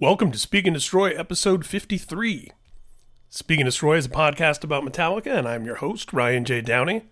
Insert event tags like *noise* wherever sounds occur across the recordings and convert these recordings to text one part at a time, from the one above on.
Welcome to Speak and Destroy, episode 53. Speak and Destroy is a podcast about Metallica, and I'm your host, Ryan J. Downey.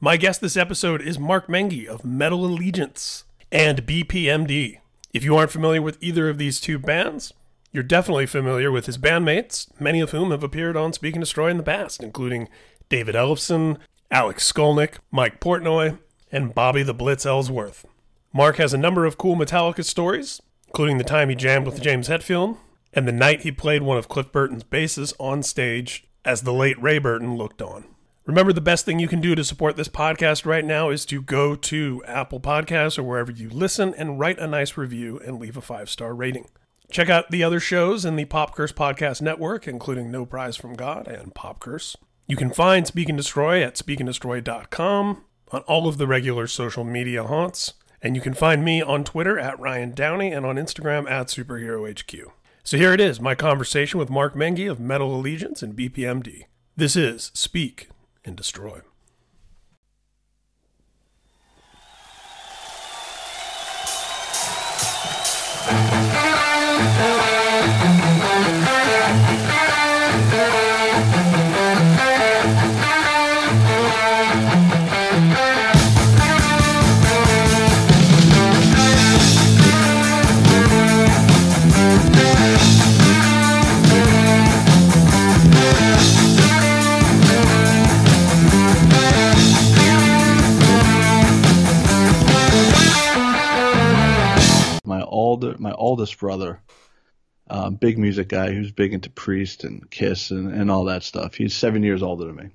My guest this episode is Mark Menghi of Metal Allegiance and BPMD. If you aren't familiar with either of these two bands, you're definitely familiar with his bandmates, many of whom have appeared on Speak and Destroy in the past, including David Ellefson, Alex Skolnick, Mike Portnoy, and Bobby the Blitz Ellsworth. Mark has a number of cool Metallica stories, including the time he jammed with James Hetfield and the night he played one of Cliff Burton's basses on stage as the late Ray Burton looked on. Remember, the best thing you can do to support this podcast right now is to go to Apple Podcasts or wherever you listen and write a nice review and leave a five star rating. Check out the other shows in the Pop Curse Podcast Network, including No Prize from God and Pop Curse. You can find Speak and Destroy at speakanddestroy.com on all of the regular social media haunts. And you can find me on Twitter at Ryan Downey and on Instagram at SuperheroHQ. So here it is, my conversation with Mark Menghi of Metal Allegiance and BPMD. This is Speak and Destroy. Older my oldest brother, um, big music guy who's big into Priest and Kiss and, and all that stuff. He's seven years older than me,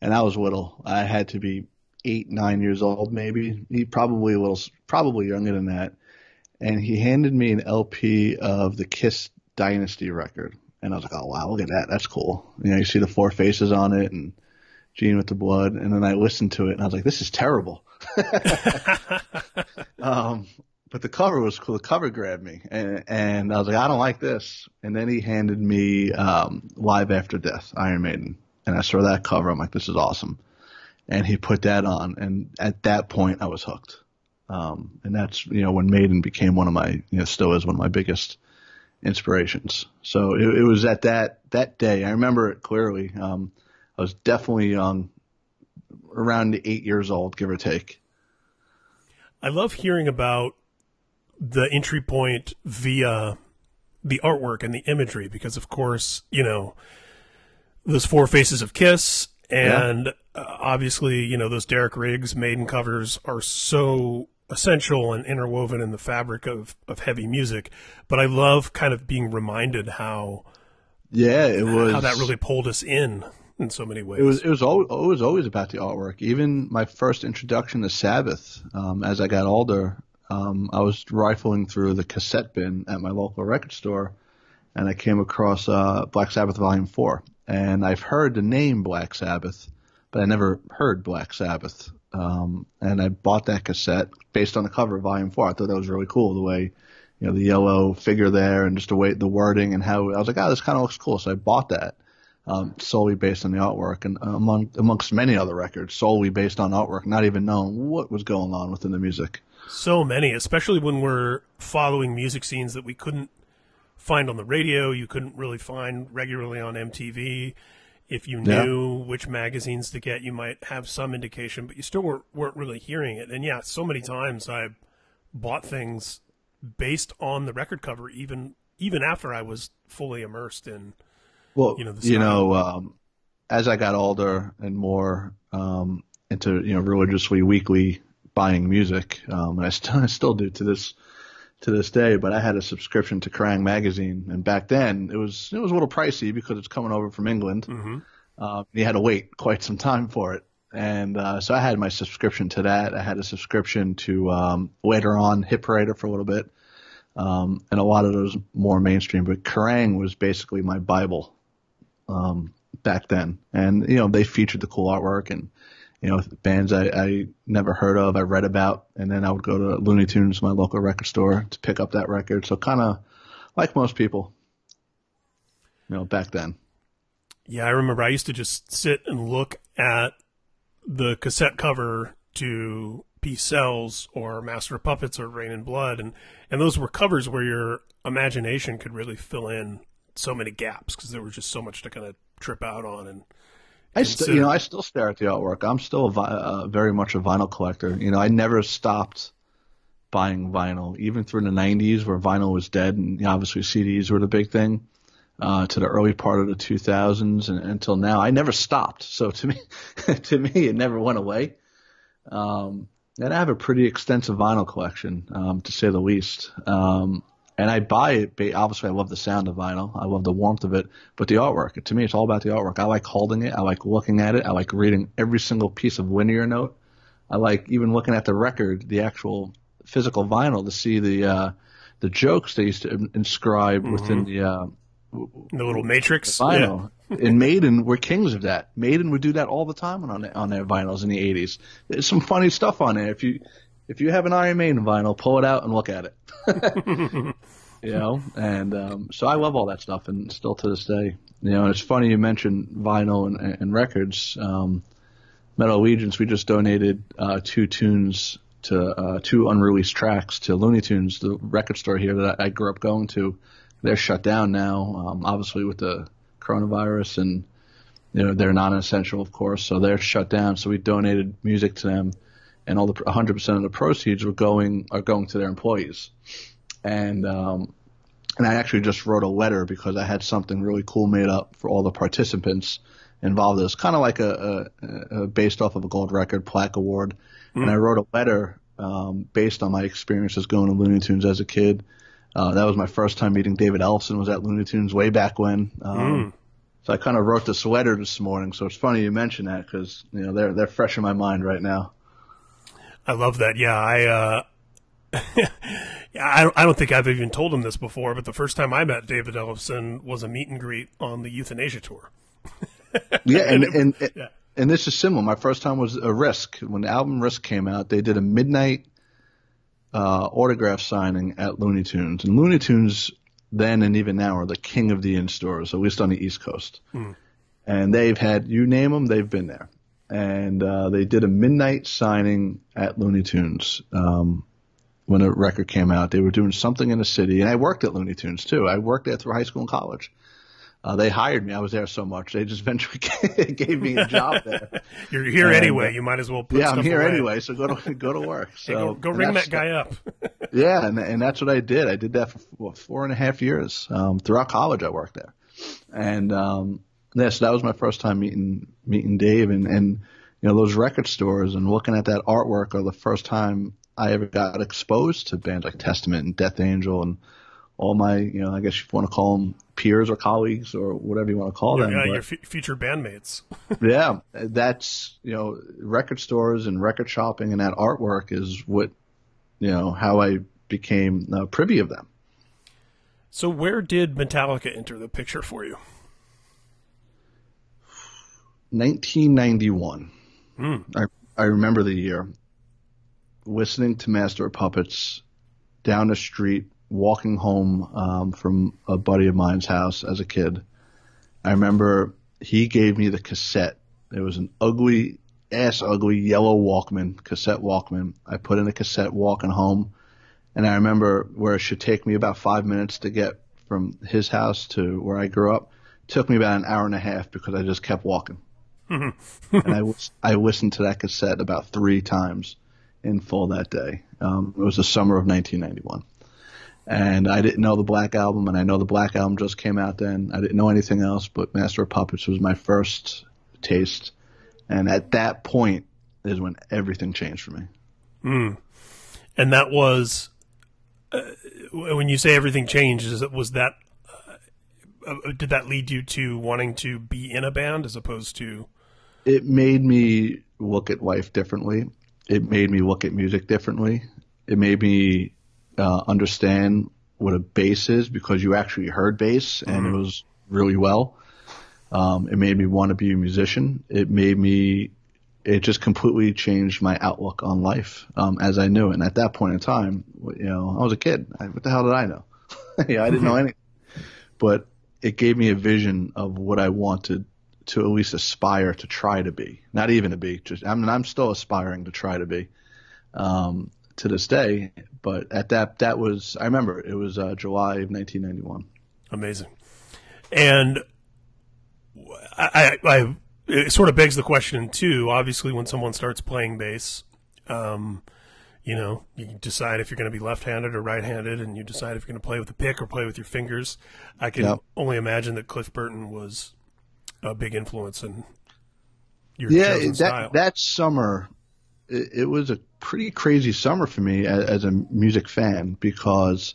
and I was little. I had to be eight nine years old maybe. He probably a little probably younger than that, and he handed me an LP of the Kiss Dynasty record, and I was like, oh wow, look at that, that's cool. You know, you see the four faces on it and. Gene with the blood, and then I listened to it, and I was like, "This is terrible." *laughs* *laughs* um, but the cover was cool. The cover grabbed me, and, and I was like, I don't like this. And then he handed me um, Live After Death, Iron Maiden, and I saw that cover. I'm like, this is awesome. And he put that on, and at that point, I was hooked. Um, and that's you know when Maiden became one of my, you know, still is one of my biggest inspirations. So it, it was at that that day. I remember it clearly. Um, I was definitely young, around eight years old, give or take. I love hearing about the entry point via the artwork and the imagery because, of course, you know, those four faces of Kiss and uh, obviously, you know, those Derek Riggs Maiden covers are so essential and interwoven in the fabric of, of heavy music. But I love kind of being reminded how. Yeah, it was how that really pulled us in in so many ways. It was it was always, it was always about the artwork. Even my first introduction to Sabbath, um, as I got older, um, I was rifling through the cassette bin at my local record store, and I came across uh, Black Sabbath Volume Four. And I've heard the name Black Sabbath, but I never heard Black Sabbath. Um, and I bought that cassette based on the cover of Volume Four. I thought that was really cool, the way you know the yellow figure there, and just the way the wording and how I was like, oh, this kind of looks cool. So I bought that um, solely based on the artwork, and among amongst many other records, solely based on artwork, not even knowing what was going on within the music. So many, especially when we're following music scenes that we couldn't find on the radio, you couldn't really find regularly on MTV. If you knew yeah. which magazines to get, you might have some indication, but you still weren't, weren't really hearing it. And yeah, so many times I bought things based on the record cover, even even after I was fully immersed in well, you know, you know um, as I got older and more um, into you know religiously weekly buying music, um, and I still *laughs* I still do to this to this day. But I had a subscription to Kerrang magazine, and back then it was it was a little pricey because it's coming over from England. Mm-hmm. Uh, you had to wait quite some time for it, and uh, so I had my subscription to that. I had a subscription to um, later on Hit Parader for a little bit. Um, and a lot of those more mainstream, but Kerrang was basically my Bible um, back then, and you know they featured the cool artwork and you know bands I, I never heard of, I read about, and then I would go to Looney Tunes, my local record store, to pick up that record. So kind of like most people, you know, back then. Yeah, I remember I used to just sit and look at the cassette cover to Peace Sells or Master of Puppets or Reign in Blood, and and those were covers where your imagination could really fill in so many gaps because there was just so much to kind of trip out on and. I still, you know, I still stare at the artwork. I'm still a vi- uh, very much a vinyl collector. You know, I never stopped buying vinyl, even through the '90s where vinyl was dead, and obviously CDs were the big thing. Uh, to the early part of the 2000s and until now, I never stopped. So to me, *laughs* to me, it never went away. Um, and I have a pretty extensive vinyl collection, um, to say the least. Um, and I buy it. Obviously, I love the sound of vinyl. I love the warmth of it. But the artwork, to me, it's all about the artwork. I like holding it. I like looking at it. I like reading every single piece of linear note. I like even looking at the record, the actual physical vinyl, to see the uh, the jokes they used to inscribe mm-hmm. within the uh, the little matrix vinyl. Yeah. and Maiden were kings of that. Maiden would do that all the time on on their vinyls in the '80s. There's some funny stuff on there. If you if you have an Iron Maiden vinyl, pull it out and look at it. *laughs* you know, and um, so I love all that stuff, and still to this day, you know, and it's funny you mentioned vinyl and, and records. Um, Metal Allegiance, we just donated uh, two tunes to uh, two unreleased tracks to Looney Tunes, the record store here that I grew up going to. They're shut down now, um, obviously with the coronavirus, and you know they're non-essential, of course, so they're shut down. So we donated music to them and all the 100% of the proceeds were going are going to their employees. And um, and I actually just wrote a letter because I had something really cool made up for all the participants involved. It's kind of like a, a, a, based off of a gold record plaque award, mm. and I wrote a letter um, based on my experiences going to Looney Tunes as a kid. Uh, that was my first time meeting David Ellefson. Was at Looney Tunes way back when. Um, mm. So I kind of wrote this letter this morning. So it's funny you mention that because you know they're they're fresh in my mind right now. I love that. Yeah, I, uh, *laughs* I, I don't think I've even told him this before, but the first time I met David Ellefson was a meet and greet on the Youthanasia tour. *laughs* yeah, and, *laughs* and, and, yeah. and this is similar. My first time was a Risk. When the album Risk came out, they did a midnight uh, autograph signing at Looney Tunes. And Looney Tunes then and even now are the king of the in stores, at least on the East Coast. Mm. And they've had, you name them, they've been there and uh, they did a midnight signing at Looney Tunes um, when a record came out. They were doing something in the city, and I worked at Looney Tunes too. I worked there through high school and college. Uh, they hired me. I was there so much. They just *laughs* eventually gave me a job *laughs* there. You're here and, anyway. You might as well. yeah, I'm here away. anyway. So go to *laughs* go to work. So hey, go, go ring that guy up. yeah, and and that's what I did. I did that for what, four and a half years. Um, throughout college, I worked there, and um, yeah, so that was my first time meeting meeting Dave and and you know those record stores and looking at that artwork are the first time I ever got exposed to bands like Testament and Death Angel and all my you know I guess you want to call them peers or colleagues or whatever you want to call yeah, them. Yeah, your f- future bandmates. *laughs* yeah, that's you know record stores and record shopping and that artwork is what you know how I became uh, privy of them. So where did Metallica enter the picture for you? 1991. Mm. I I remember the year. Listening to Master of Puppets down the street, walking home um, from a buddy of mine's house as a kid. I remember he gave me the cassette. It was an ugly, ass ugly yellow Walkman, cassette Walkman. I put in a cassette walking home, and I remember where it should take me about five minutes to get from his house to where I grew up. It took me about an hour and a half because I just kept walking. And I, I listened to that cassette about three times in full that day. Um, it was the summer of 1991. And I didn't know the Black Album, and I know the Black Album just came out then. I didn't know anything else, but Master of Puppets was my first taste. And at that point is when everything changed for me. Mm. And that was, uh, when you say everything changed, is it, was that, uh, uh, did that lead you to wanting to be in a band as opposed to it made me look at life differently. It made me look at music differently. It made me uh, understand what a bass is because you actually heard bass and mm-hmm. it was really well. Um, it made me want to be a musician. It made me, it just completely changed my outlook on life um, as I knew it. And at that point in time, you know, I was a kid. I, what the hell did I know? *laughs* yeah, I didn't know *laughs* anything. But it gave me a vision of what I wanted to at least aspire to try to be, not even to be. Just I mean, I'm still aspiring to try to be. um, to this day. But at that, that was I remember it was uh, July of 1991. Amazing, and I, I, I, it sort of begs the question too. Obviously, when someone starts playing bass, um, you know, you decide if you're going to be left-handed or right-handed, and you decide if you're going to play with a pick or play with your fingers. I can yep. only imagine that Cliff Burton was a big influence in your yeah. that style. that summer, it, it, was a pretty crazy summer for me as, as a music fan because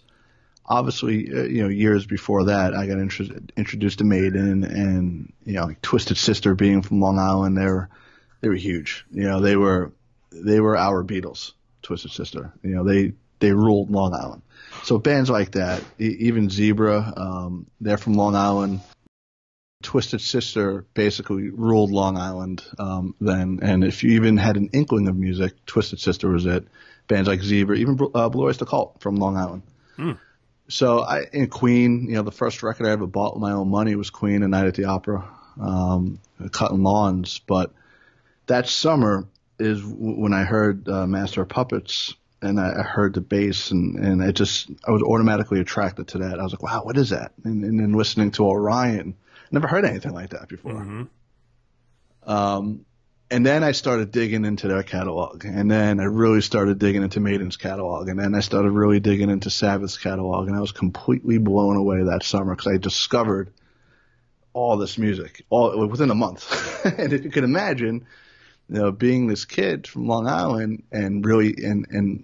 obviously, uh, you know, years before that, I got introduced to Maiden and you know, like Twisted Sister being from Long Island, they were they were huge. You know, they were they were our Beatles, Twisted Sister. You know, they they ruled Long Island. So bands like that, even Zebra, um, they're from Long Island. Twisted Sister basically ruled Long Island um, then, and if you even had an inkling of music, Twisted Sister was it. Bands like Zebra, even uh, Blue Oyster Cult from Long Island. Mm. So I in Queen, you know, the first record I ever bought with my own money was Queen, A Night at the Opera, um, Cutting Lawns. But that summer is when I heard uh, Master of Puppets and I heard the bass and, and I just, I was automatically attracted to that. I was like, wow, what is that? And, and then listening to Orion, never heard anything like that before. Mm-hmm. Um, and then I started digging into their catalog, and then I really started digging into Maiden's catalog, and then I started really digging into Sabbath's catalog, and I was completely blown away that summer because I discovered all this music all within a month. *laughs* and if you can imagine, you know, being this kid from Long Island and really and and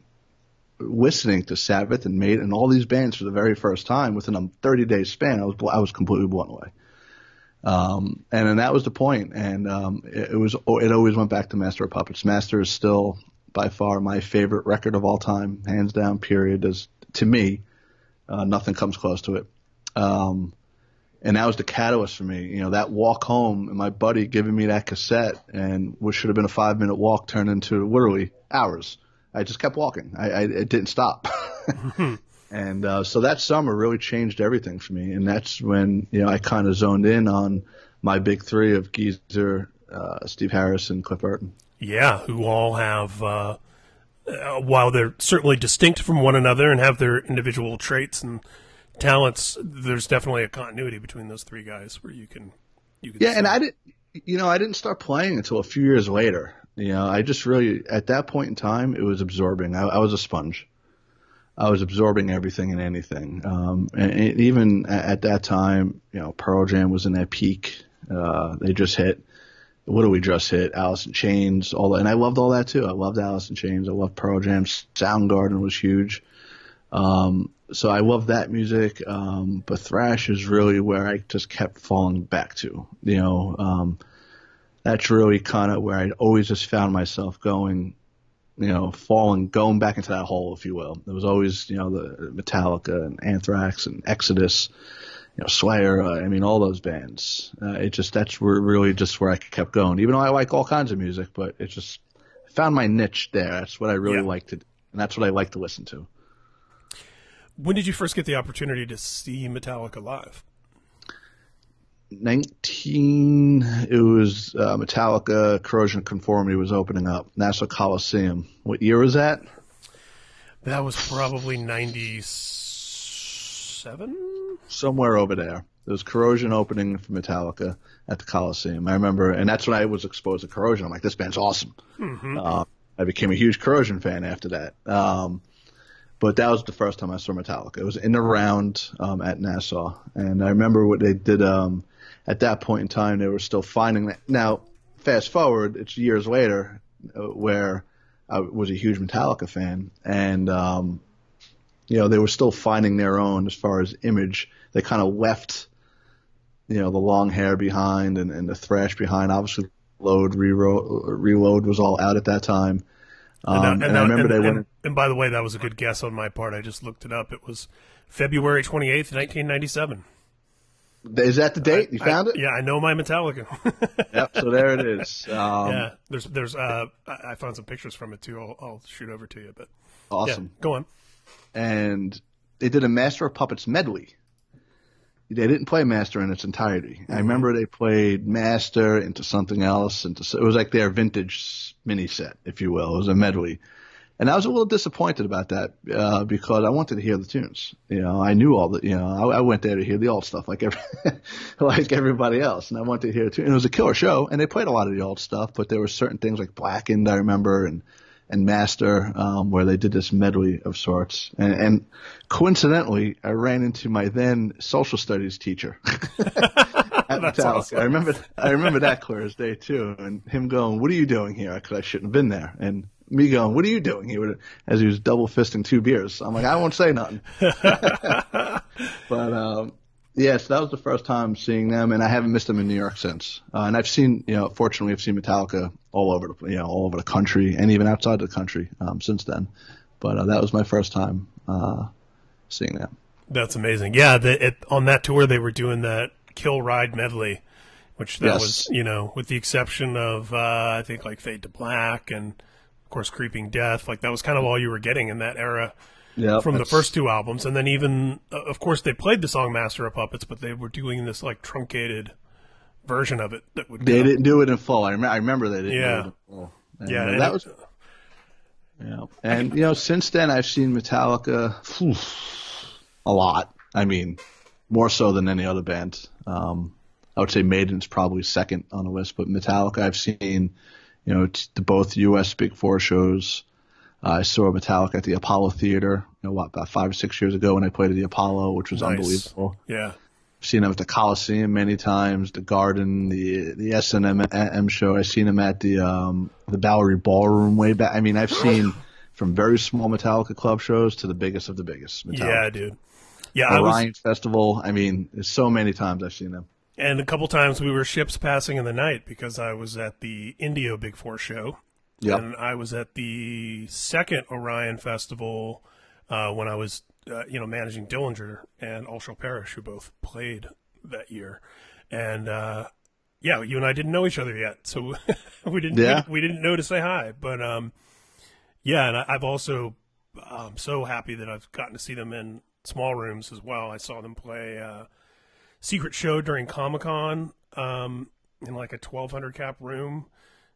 listening to Sabbath and Maiden and all these bands for the very first time within a 30 day span, I was I was completely blown away. Um, and then that was the point. And um, it, it, was it always went back to Master of Puppets. Master is still by far my favorite record of all time, hands down. Period. As to me, uh, nothing comes close to it. Um, and that was the catalyst for me. You know, that walk home and my buddy giving me that cassette, and what should have been a five minute walk turned into literally hours. I just kept walking. I, I it didn't stop. *laughs* *laughs* And uh, so that summer really changed everything for me, and that's when you know I kind of zoned in on my big three of Geezer, uh, Steve Harris, and Cliff Burton. Yeah, who all have, uh, uh, while they're certainly distinct from one another and have their individual traits and talents, there's definitely a continuity between those three guys where you can, you can. Yeah, see. and I didn't, you know, I didn't start playing until a few years later. You know, I just really at that point in time it was absorbing. I, I was a sponge. I was absorbing everything and anything. Um, and, and even at that time, you know, Pearl Jam was in their peak. Uh, they just hit. What do we just hit? Alice in Chains, all that, and I loved all that too. I loved Alice in Chains. I loved Pearl Jam. Soundgarden was huge. Um, so I love that music. Um, but thrash is really where I just kept falling back to. You know, um, that's really kind of where I always just found myself going you know, falling, going back into that hole, if you will. There was always, you know, the Metallica and Anthrax and Exodus, you know, Slayer. Uh, I mean, all those bands. Uh, it just that's where really just where I kept going. Even though I like all kinds of music, but it just I found my niche there. That's what I really yeah. like to, and that's what I like to listen to. When did you first get the opportunity to see Metallica live? 19 it was uh, metallica corrosion conformity was opening up nassau coliseum. What year was that? That was probably 97 somewhere over there. There was corrosion opening for metallica at the coliseum. I remember and that's when i was exposed to corrosion. I'm like this band's awesome. Mm-hmm. uh, i became a huge corrosion fan after that. Um, but that was the first time I saw Metallica. It was in the round um, at Nassau, and I remember what they did. Um, at that point in time, they were still finding that. Now, fast forward, it's years later uh, where I was a huge Metallica fan, and um, you know they were still finding their own as far as image. They kind of left, you know, the long hair behind and, and the thrash behind. Obviously, load reload, reload was all out at that time. Um, and, and, and, I remember and, they went. And by the way, that was a good guess on my part. I just looked it up. It was February twenty eighth, nineteen ninety seven. Is that the date? You found I, it? Yeah, I know my Metallica. *laughs* yep. So there it is. *laughs* Um, yeah. There's there's uh I found some pictures from it too. I'll, I'll shoot over to you. But awesome. Yeah, go on. And they did a Master of Puppets medley. They didn't play Master in its entirety. Mm-hmm. I remember they played Master into something else, into it was like their vintage mini set, if you will. It was a medley. And I was a little disappointed about that uh, because I wanted to hear the tunes. You know, I knew all the, you know, I, I went there to hear the old stuff like every, *laughs* like everybody else, and I wanted to hear the tune. And it was a killer show, and they played a lot of the old stuff, but there were certain things like Blackened, I remember, and and Master, um, where they did this medley of sorts. And, and coincidentally, I ran into my then social studies teacher *laughs* *laughs* at Metallica. Awesome. I remember, I remember that clear as day too, and him going, "What are you doing here?" Because I shouldn't have been there, and me going, "What are you doing?" He would, as he was double fisting two beers. I'm like, I won't say nothing. *laughs* but um, yes, that was the first time seeing them, and I haven't missed them in New York since. Uh, and I've seen, you know, fortunately, I've seen Metallica all over the, you know, all over the country, and even outside the country um, since then. But uh, that was my first time uh, seeing them. That's amazing. Yeah, the, it, on that tour they were doing that Kill Ride medley which that yes. was, you know, with the exception of uh, I think like Fade to Black and of course Creeping Death, like that was kind of all you were getting in that era. Yeah, from the first two albums, and then even uh, of course they played the song Master of Puppets, but they were doing this like truncated version of it that would. They didn't do it in full. I, rem- I remember they didn't. Yeah. Do it in full. And yeah, uh, that was. Yeah, and you know, since then I've seen Metallica whew, a lot. I mean, more so than any other band. Um, I would say Maiden's probably second on the list, but Metallica I've seen, you know, the both U.S. Big Four shows. Uh, I saw Metallica at the Apollo Theater, you know, what, about five or six years ago when I played at the Apollo, which was nice. unbelievable. Yeah. I've seen them at the Coliseum many times, the Garden, the the S and M show. I've seen them at the um, the Bowery Ballroom way back. I mean, I've *laughs* seen from very small Metallica club shows to the biggest of the biggest. Metallica. Yeah, dude. Yeah, Orion was... Festival. I mean, so many times I've seen them. And a couple times we were ships passing in the night because I was at the Indio Big Four show. Yep. And I was at the second Orion Festival uh, when I was, uh, you know, managing Dillinger and All Shall Perish, who both played that year. And uh, yeah, you and I didn't know each other yet, so *laughs* we didn't yeah. we, we, didn't know to say hi. But um, yeah, and I, I've also I'm so happy that I've gotten to see them in small rooms as well. I saw them play uh, secret show during Comic Con um, in like a 1200 cap room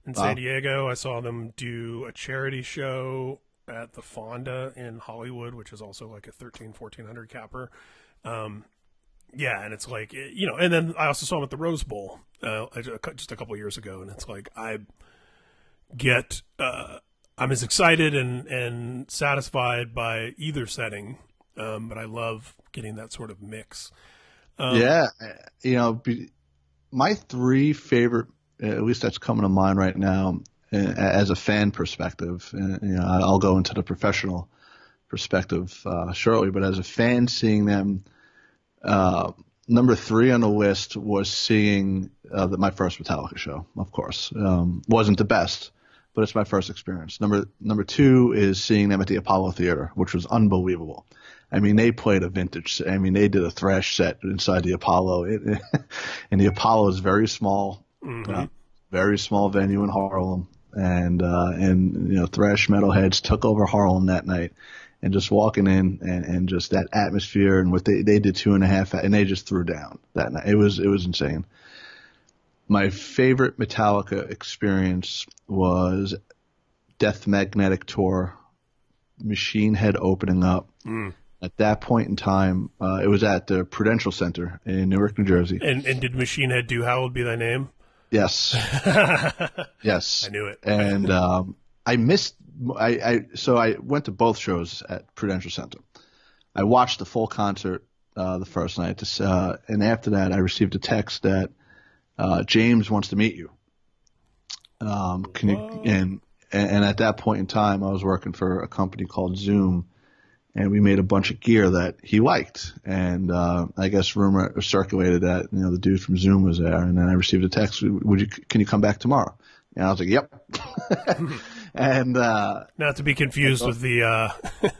in wow. San Diego. I saw them do a charity show at the Fonda in Hollywood, which is also like a 13, 1400 capper. Um, yeah, and it's like you know, and then I also saw them at the Rose Bowl uh, just a couple years ago, and it's like I get uh, I'm as excited and and satisfied by either setting, um, but I love getting that sort of mix. Um, yeah, you know, my three favorite, at least that's coming to mind right now, as a fan perspective. Uh, you know, I'll go into the professional perspective uh, shortly, but as a fan, seeing them. Uh, number three on the list was seeing uh, the, my first Metallica show. Of course, um, wasn't the best, but it's my first experience. Number number two is seeing them at the Apollo Theater, which was unbelievable. I mean, they played a vintage. I mean, they did a thrash set inside the Apollo, it, *laughs* and the Apollo is very small, mm-hmm. uh, very small venue in Harlem, and uh, and you know, thrash metalheads took over Harlem that night, and just walking in and, and just that atmosphere and what they they did two and a half and they just threw down that night. It was it was insane. My favorite Metallica experience was Death Magnetic Tour, Machine Head opening up. Mm at that point in time, uh, it was at the Prudential Center in Newark, New Jersey. And, and did Machine Head do "Hallowed Be Thy Name"? Yes. *laughs* yes. I knew it. And um, I missed. I, I so I went to both shows at Prudential Center. I watched the full concert uh, the first night, to, uh, and after that, I received a text that uh, James wants to meet you. Um, can you and and at that point in time, I was working for a company called Zoom and we made a bunch of gear that he liked. And uh, I guess rumor circulated that you know the dude from Zoom was there, and then I received a text: "Would you can you come back tomorrow?" And I was like, "Yep." *laughs* and uh, not to be confused with the uh,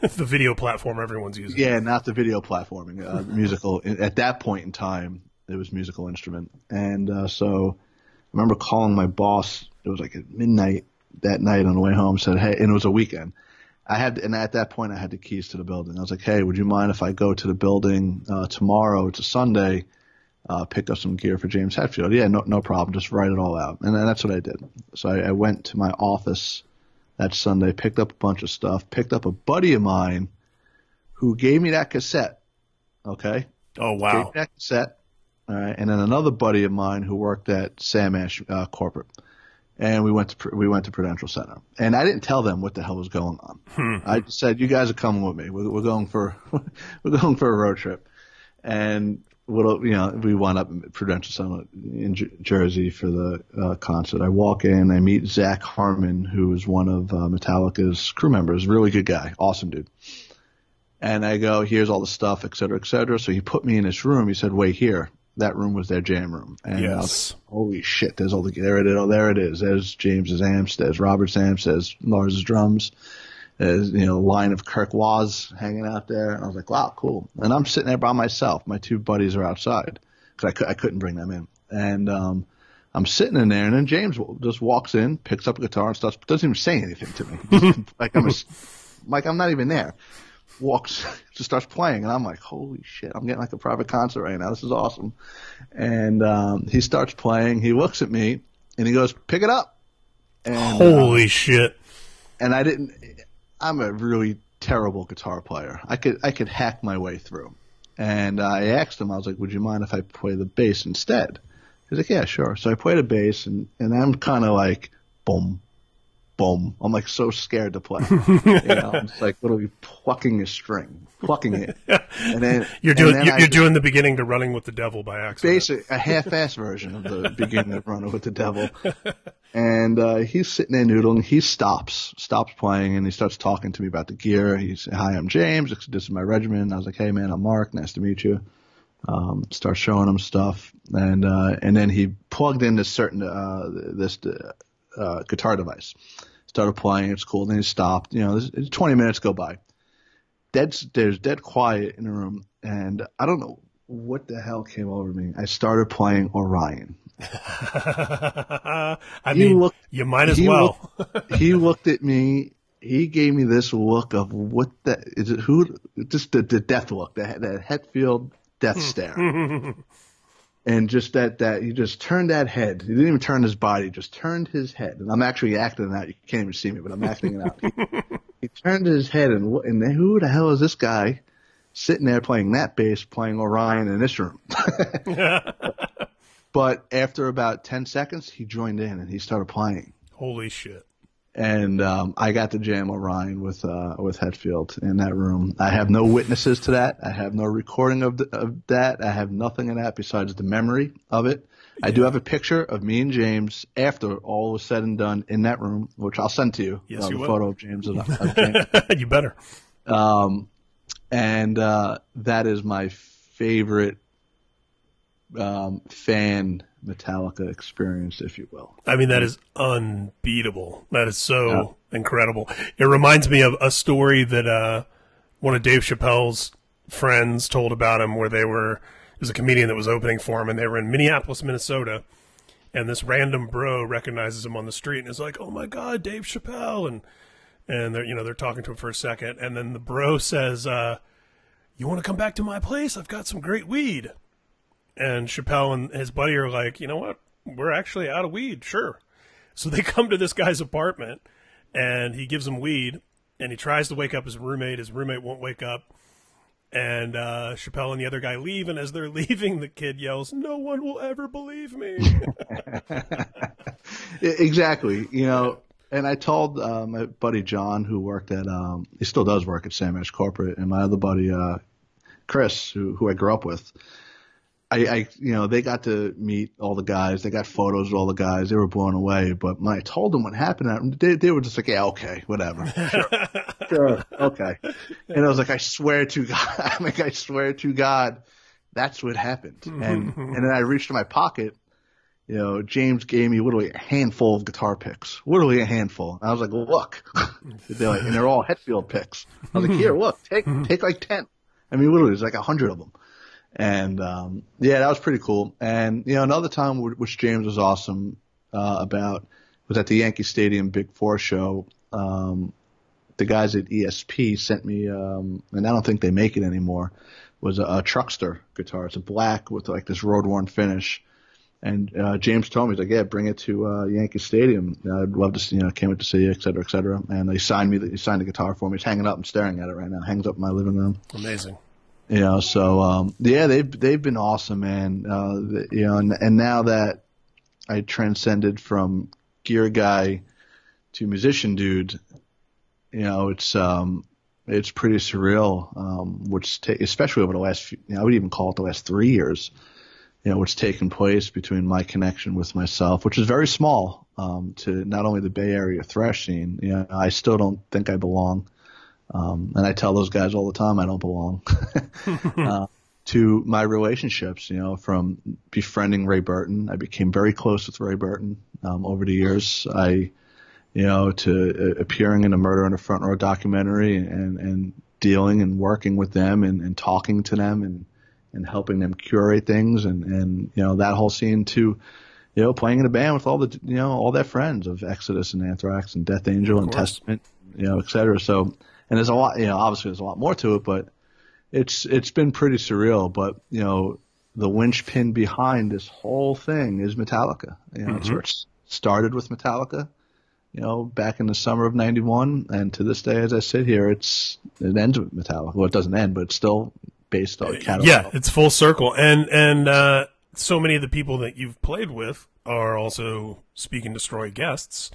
*laughs* the video platform everyone's using. Yeah, not the video platforming. Uh, musical *laughs* at that point in time, it was musical instrument, and uh, so I remember calling my boss. It was like at midnight that night on the way home. Said, "Hey," and it was a weekend I had, and at that point, I had the keys to the building. I was like, "Hey, would you mind if I go to the building uh, tomorrow? It's a Sunday. Uh, pick up some gear for James Hetfield." Yeah, no, no problem. Just write it all out, and that's what I did. So I, I went to my office that Sunday, picked up a bunch of stuff, picked up a buddy of mine who gave me that cassette. Okay. Oh Gave wow. me that cassette. All right. And then another buddy of mine who worked at Sam Ash uh, corporate. And we went to Pr- we went to Prudential Center, and I didn't tell them what the hell was going on. I just said, "You guys are coming with me. We're, we're going for *laughs* we're going for a road trip." And what you know, we wound up at Prudential Center in J- Jersey for the uh, concert. I walk in, I meet Zach Harmon, who is one of uh, Metallica's crew members. Really good guy, awesome dude. And I go, "Here's all the stuff, et cetera, et cetera." So he put me in this room. He said, "Wait here." That room was their jam room. And was holy shit, there's all the there it is. Oh, there it is. There's James's amps. There's Robert's amps. There's Lars's drums. There's you know a line of Kirk Waz hanging out there. And I was like, wow, cool. And I'm sitting there by myself. My two buddies are outside because I, cou- I couldn't bring them in. And um, I'm sitting in there, and then James just walks in, picks up a guitar, and starts doesn't even say anything to me. *laughs* Like I'm a, like I'm not even there. Walks, *laughs* just starts playing, and I'm like, holy shit, I'm getting like a private concert right now. This is awesome. And um, he starts playing. He looks at me, and he goes, pick it up. And, uh, Holy shit. and I didn't. I'm a really terrible guitar player. I could I could hack my way through. And I asked him, I was like, "Would you mind if I play the bass instead?" He's like, "Yeah, sure." So I played a bass, and and I'm kind of like, boom, boom. I'm like so scared to play. *laughs* you know, I'm just like literally plucking a string, plucking it, and then *laughs* You're doing then you're, just- doing the beginning to running with the devil by accident. basic a half-ass version of the *laughs* beginning of Running with the Devil. And uh, he's sitting there noodling. He stops, stops playing, and he starts talking to me about the gear. He's, "Hi, I'm James. This is my regiment." I was like, "Hey, man, I'm Mark. Nice to meet you." Um, start showing him stuff, and uh, and then he plugged in this certain uh, this uh, guitar device. Started playing. It's cool. Then he stopped. You know, 20 minutes go by. Dead. There's dead quiet in the room, and I don't know what the hell came over me. I started playing Orion. *laughs* I He mean, looked- you might as he well. he looked at me. He gave me this look of what the is it? Who? Just the, the death look, that that Hetfield death hmm. stare, *laughs* and just that that he just turned that head. He didn't even turn his body; just turned his head. And I'm actually acting it out. You can't even see me, but I'm acting it out. He, *laughs* he turned his head, and and then who the hell is this guy sitting there playing that bass, playing Orion in this room? *laughs* but after about ten seconds, he joined in and he started playing Holy shit. And um, I got to jam Orion with uh, with Hetfield in that room. I have no witnesses to that. I have no recording of, the, of that. I have nothing in that besides the memory of it. I do have a picture of me and James after all was said and done in that room, which I'll send to you. Yes, uh, you the will. photo of James of, of *laughs* James. you better. Um, and uh, that is my favorite um, fan Metallica experience, if you will. I mean, that is unbeatable. That is so incredible. It reminds me of a story that uh, one of Dave Chappelle's friends told about him, where they were. Was a comedian that was opening for him, and they were in Minneapolis, Minnesota. And this random bro recognizes him on the street and is like, "Oh my God, Dave Chappelle!" and and they're you know they're talking to him for a second, and then the bro says, uh, "You want to come back to my place? I've got some great weed." And Chappelle and his buddy are like, "You know what? We're actually out of weed. Sure." So they *laughs* come to this guy's apartment, and he gives them weed, and he tries to wake up his roommate. His roommate won't wake up. And uh, Chappelle and the other guy leave, and as they're *laughs* leaving, the kid yells, "No one will ever believe me." *laughs* Exactly. You know, and I told uh, my buddy John, who worked at, um, he still does work at Sam Ash Corporate, and my other buddy uh, Chris, who who I grew up with. I, I, you know, they got to meet all the guys. They got photos of all the guys. They were blown away. But when I told them what happened, they, they were just like, "Yeah, okay, whatever, *laughs* sure, sure, okay." And I was like, "I swear to *laughs* God, I'm like, I swear to God, that's what happened." And *laughs* and then I reached in my pocket, you know, James gave me literally a handful of guitar picks, literally a handful. And I was like, "Look," they're like, and they're all Hetfield picks. I was like, "Here, look, take take like ten. I mean, literally, there's like a hundred of them. And um, yeah, that was pretty cool. And you know, another time which James was awesome uh, about was at the Yankee Stadium Big Four show. Um, the guys at ESP sent me, um, and I don't think they make it anymore. Was a, a Truckster guitar. It's a black with like this road worn finish, And uh, James told me, he's like, yeah, bring it to uh, Yankee Stadium. I'd love to, see, you know, can't wait to see you, et cetera, et cetera. And he signed me, he signed the guitar for me. He's hanging up and staring at it right now. Hangs up in my living room. Amazing. You know, so um, yeah, they've they've been awesome, man. Uh, you know, and, and now that I transcended from gear guy to musician dude, you know, it's um, it's pretty surreal. Um, which ta- especially over the last, few, you know, I would even call it the last three years. You know, what's taken place between my connection with myself, which is very small, um, to not only the Bay Area thrash scene. You know, I still don't think I belong, um, and I tell those guys all the time I don't belong. *laughs* uh, to my relationships, you know, from befriending Ray Burton, I became very close with Ray Burton um, over the years. I you know, to uh, appearing in a Murder on the Front Row documentary and, and dealing and working with them and, and talking to them and, and helping them curate things and, and, you know, that whole scene to, you know, playing in a band with all the, you know, all their friends of Exodus and Anthrax and Death Angel and Testament, you know, et cetera. So, and there's a lot, you know, obviously there's a lot more to it, but it's, it's been pretty surreal, but, you know, the linchpin behind this whole thing is Metallica. You know, mm-hmm. it started with Metallica you know, back in the summer of '91, and to this day, as I sit here, it's it ends with Metallica. Well, it doesn't end, but it's still based on catalog. Yeah, it's full circle, and and uh, so many of the people that you've played with are also Speak and Destroy guests.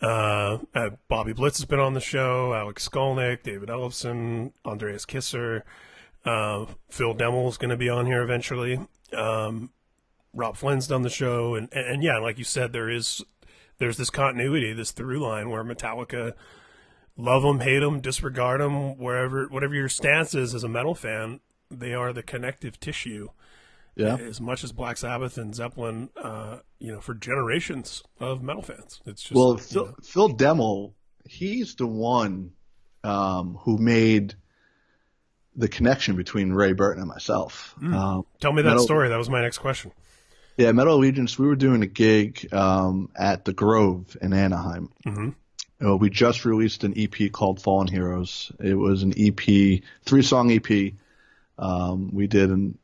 Uh, uh, Bobby Blitz has been on the show. Alex Skolnick, David Ellefson, Andreas Kisser, uh, Phil Demmel is going to be on here eventually. Um, Robb Flynn's done the show, and, and, and yeah, like you said, there is there's this continuity, this through line where Metallica love them, hate them, disregard them, wherever whatever your stance is as a metal fan, they are the connective tissue. Yeah. As much as Black Sabbath and Zeppelin, uh, you know, for generations of metal fans, it's just well, Phil, know. Phil Demmel, he's the one um, who made the connection between Ray Burton and myself. Mm. Um, Tell me that metal, story. That was my next question. Yeah, Metal Allegiance. We were doing a gig um, at the Grove in Anaheim. Mm-hmm. Uh, we just released an EP called Fallen Heroes. It was an EP, three song EP. Um, we did an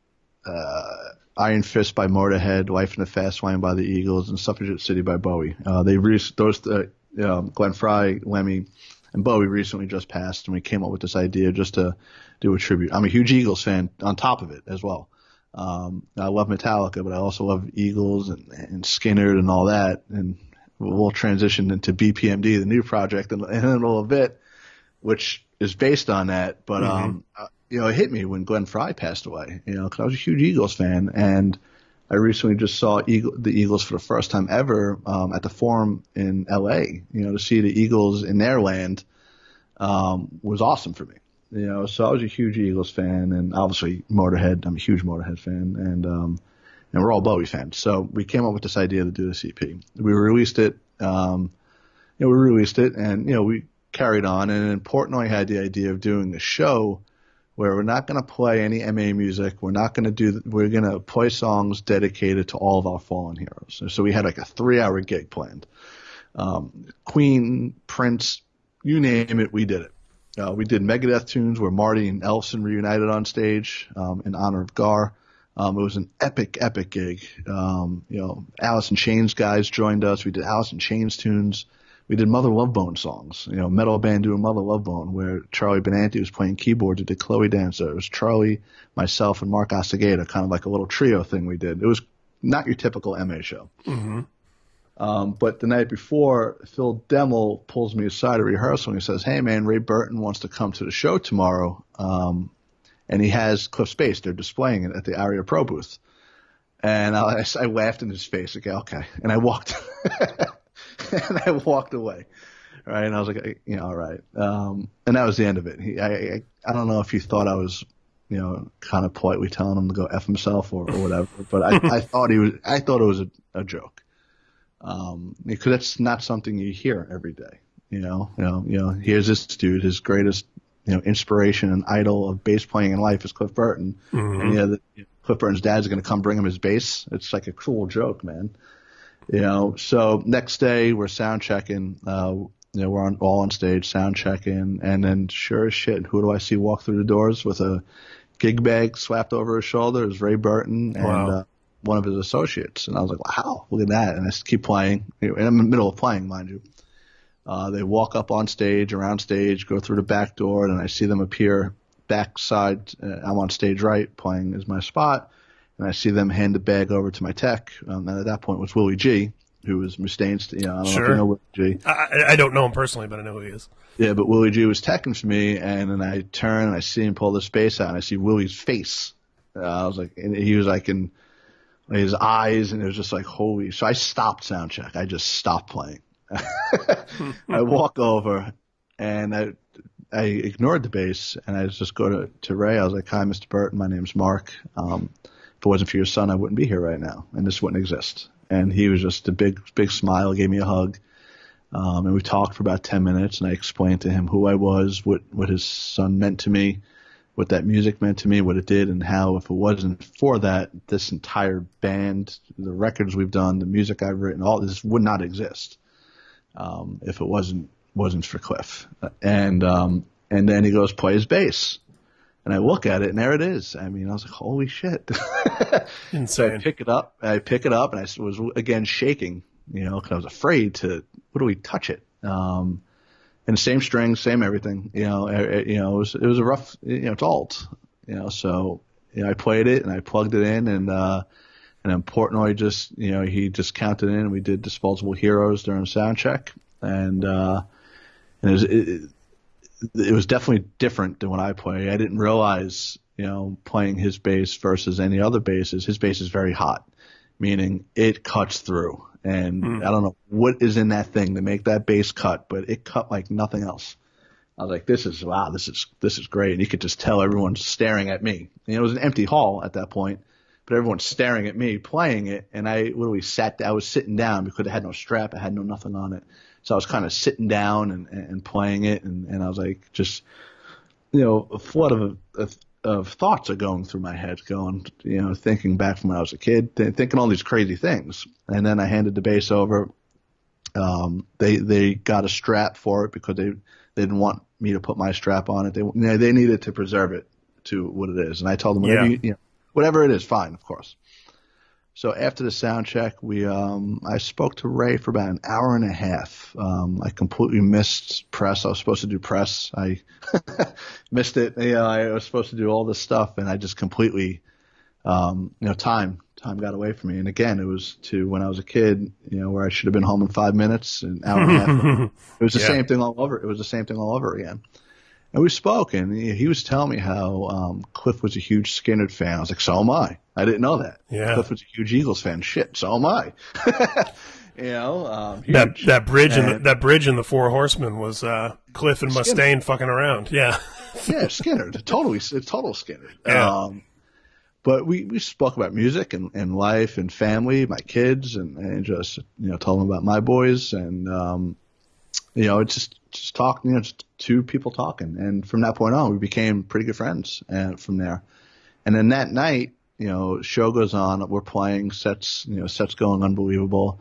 uh, Iron Fist by Motorhead, Life in the Fast Lane by the Eagles, and Suffragette City by Bowie. Uh, they re- those uh, um, Glenn Frey, Lemmy, and Bowie recently just passed, and we came up with this idea just to do a tribute. I'm a huge Eagles fan on top of it as well. Um, I love Metallica, but I also love Eagles and, and Skynyrd and all that. And we'll transition into BPMD, the new project, in, in a little bit, which is based on that. But mm-hmm. um, you know, it hit me when Glenn Frey passed away. You know, because I was a huge Eagles fan, and I recently just saw Eagle, the Eagles for the first time ever um, at the Forum in L.A. You know, to see the Eagles in their land um, was awesome for me. You know, so I was a huge Eagles fan, and obviously Motorhead. I'm a huge Motorhead fan, and um, and we're all Bowie fans. So we came up with this idea to do the EP. We released it. Um, you know, we released it, and you know, we carried on. And in Portnoy had the idea of doing a show where we're not going to play any MA music. We're not going to do. We're going to play songs dedicated to all of our fallen heroes. So we had like a three-hour gig planned. Um, Queen, Prince, you name it, we did it. Uh, we did Megadeth tunes where Marty and Ellefson reunited on stage um, in honor of Gar. Um, it was an epic, epic gig. Um, you know, Alice in Chains guys joined us. We did Alice in Chains tunes. We did Mother Love Bone songs. You know, metal band doing Mother Love Bone, where Charlie Benante was playing keyboards. We did Chloe Dancer. It was Charlie, myself, and Mark Osegueda, kind of like a little trio thing we did. It was not your typical MA show. Mm-hmm. Um, but the night before, Phil Demmel pulls me aside at rehearsal and he says, "Hey man, Ray Burton wants to come to the show tomorrow, um, and he has Cliff's bass. They're displaying it at the Aria Pro booth." And I, I laughed in his face. Okay, okay, and I walked, *laughs* *laughs* and I walked away. Right, and I was like, you know, all right. Um, and that was the end of it. He, I, I, I don't know if he thought I was you know, kind of politely telling him to go f himself or, or whatever. *laughs* But I, I thought he was, I thought it was a, a joke um, because that's not something you hear every day. You know, you know, you know. Here's this dude, his greatest, you know, inspiration and idol of bass playing in life is Cliff Burton, mm-hmm. and yeah, the, Cliff Burton's dad's going to come bring him his bass. It's like a cruel joke, man. You know. So next day we're sound checking. Uh, you know, we're on, all on stage, sound checking, and then sure as shit, who do I see walk through the doors with a gig bag slapped over his shoulder? Is Ray Burton and wow. uh, one of his associates, and I was like, wow, look at that, and I just keep playing. And I'm in the middle of playing, mind you. Uh, they walk up on stage, around stage, go through the back door, and I see them appear backside. Uh, I'm on stage right, playing is my spot, and I see them hand the bag over to my tech. Um, and at that point, was Willie G, who was Mustaine's. You know, I don't Sure. know if you know Willie G. I, I don't know him personally, but I know who he is. Yeah, but Willie G was teching for me, and then I turn and I see him pull the space out, and I see Willie's face. Uh, I was like, and he was like in his eyes, and it was just like, holy. So I stopped sound check. I just stopped playing. *laughs* I walk over, and I I ignored the bass, and I just go to to Ray. I was like, hi, Mr. Burton. My name's Mark. Um, if it wasn't for your son, I wouldn't be here right now, and this wouldn't exist. And he was just a big, big smile, gave me a hug. Um, and we talked for about 10 minutes and I explained to him who I was, what, what his son meant to me, what that music meant to me, what it did and how if it wasn't for that, this entire band, the records we've done, the music I've written, all this would not exist. Um, if it wasn't, wasn't for Cliff. And, um, and then he goes, play his bass. And I look at it and there it is. I mean, I was like, holy shit. And *laughs* so I pick it up. I pick it up, and I was again shaking, you know, because I was afraid to. What do we touch it? Um, and same strings, same everything. You know, eh, you know, it was it was a rough. You know, it's alt. You know, so you know, I played it and I plugged it in, and uh, and then Portnoy just you know he just counted in. and We did Disposable Heroes during sound check, and uh, and it was. It, it, was definitely different than when I play. I didn't realize, you know, playing his bass versus any other basses. His bass is very hot, meaning it cuts through. And hmm. I don't know what is in that thing to make that bass cut, but it cut like nothing else. I was like, this is wow, this is this is great. And you could just tell everyone's staring at me. And it was an empty hall at that point, but everyone's staring at me playing it. And I literally sat. I was sitting down because it had no strap. I had no nothing on it. So I was kind of sitting down and, and playing it, and, and I was like, just, you know, a flood of, of of thoughts are going through my head, going, you know, thinking back from when I was a kid, th- thinking all these crazy things. And then I handed the bass over. Um, they they got a strap for it because they they didn't want me to put my strap on it. They you know, they needed to preserve it to what it is, and I told them whatever Yeah. you, you know, whatever it is, fine, of course. So after the sound check, we um, I spoke to Ray for about an hour and a half. Um, I completely missed press. I was supposed to do press. I *laughs* missed it. You know, I was supposed to do all this stuff, and I just completely, um, you know, time time got away from me. And again, it was to when I was a kid, you know, where I should have been home in five minutes, an hour and a half. *laughs* It was the Yeah. same thing all over. It was the same thing all over again. And we spoke, and he was telling me how um, Cliff was a huge Skynyrd fan. I was like, so am I. I didn't know that. Yeah. Cliff was a huge Eagles fan. Shit, so am I. *laughs* you know, um, That that bridge in the, And- that bridge in the Four Horsemen was uh, Cliff and Mustaine fucking around. Yeah. *laughs* yeah, Skynyrd, totally, total Skynyrd. Yeah. Um, but we, we spoke about music and, and life and family, my kids, and, and just you know told them about my boys, and um, you know it's just just talking, you know, just two people talking, and from that point on, we became pretty good friends. And from there, and then that night, you know, show goes on, we're playing sets, you know, sets going unbelievable.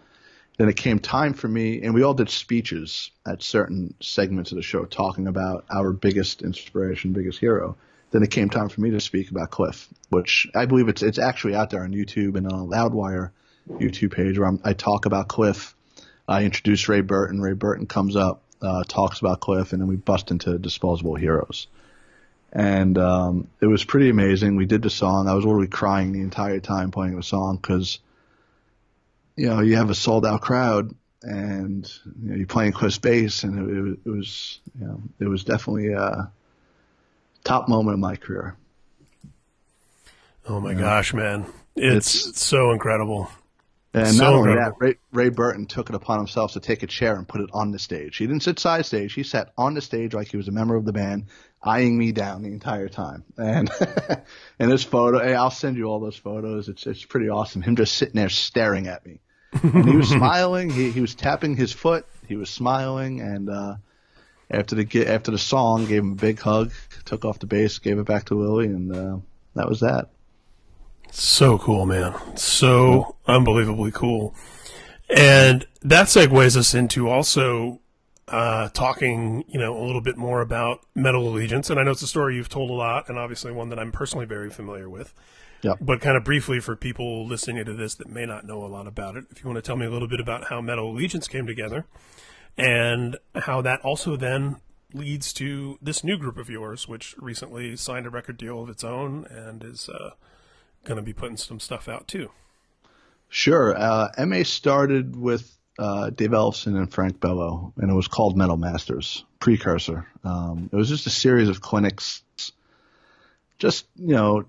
Then it came time for me, and we all did speeches at certain segments of the show talking about our biggest inspiration, biggest hero. Then it came time for me to speak about Cliff, which I believe it's it's actually out there on YouTube and on a Loudwire YouTube page where I'm, I talk about Cliff. I introduce Ray Burton. Ray Burton comes up, uh, talks about Cliff, and then we bust into Disposable Heroes. And um, it was pretty amazing. We did the song. I was literally crying the entire time playing the song because you know, you have a sold out crowd and you know, you're playing Cliff's bass and it, it, it was, you know, it was definitely a top moment of my career. Oh my gosh, man. It's, It's- so incredible. And So not only incredible. that, Ray, Ray Burton took it upon himself to take a chair and put it on the stage. He didn't sit side stage. He sat on the stage like he was a member of the band, eyeing me down the entire time. And *laughs* and this photo, hey, I'll send you all those photos. It's it's pretty awesome. Him just sitting there staring at me. And he was *laughs* smiling. He he was tapping his foot. He was smiling. And uh, after the after the song, gave him a big hug. Took off the bass, gave it back to Willie, and uh, that was that. So cool, man. So unbelievably cool. And that segues us into also uh, talking, you know, a little bit more about Metal Allegiance. And I know it's a story you've told a lot, and obviously one that I'm personally very familiar with. Yep. But kind of briefly for people listening to this that may not know a lot about it, if you want to tell me a little bit about how Metal Allegiance came together and how that also then leads to this new group of yours, which recently signed a record deal of its own and is uh, going to be putting some stuff out too. Sure. Uh, MA started with uh, Dave Ellefson and Frank Bello, and it was called Metal Masters, precursor. Um, it was just a series of clinics, just, you know,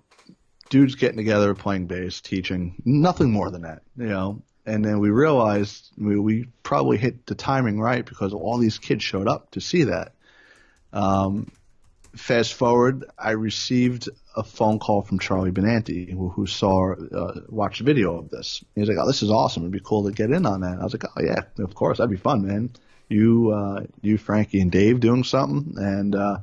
dudes getting together, playing bass, teaching, nothing more than that, you know. And then we realized we, we probably hit the timing right because all these kids showed up to see that. Um, fast forward, I received a phone call from Charlie Benante, who, who saw, uh, watched a video of this. He's like, "Oh, this is awesome! It'd be cool to get in on that." I was like, "Oh yeah, of course, that'd be fun, man." You, uh, you, Frankie, and Dave doing something, and uh,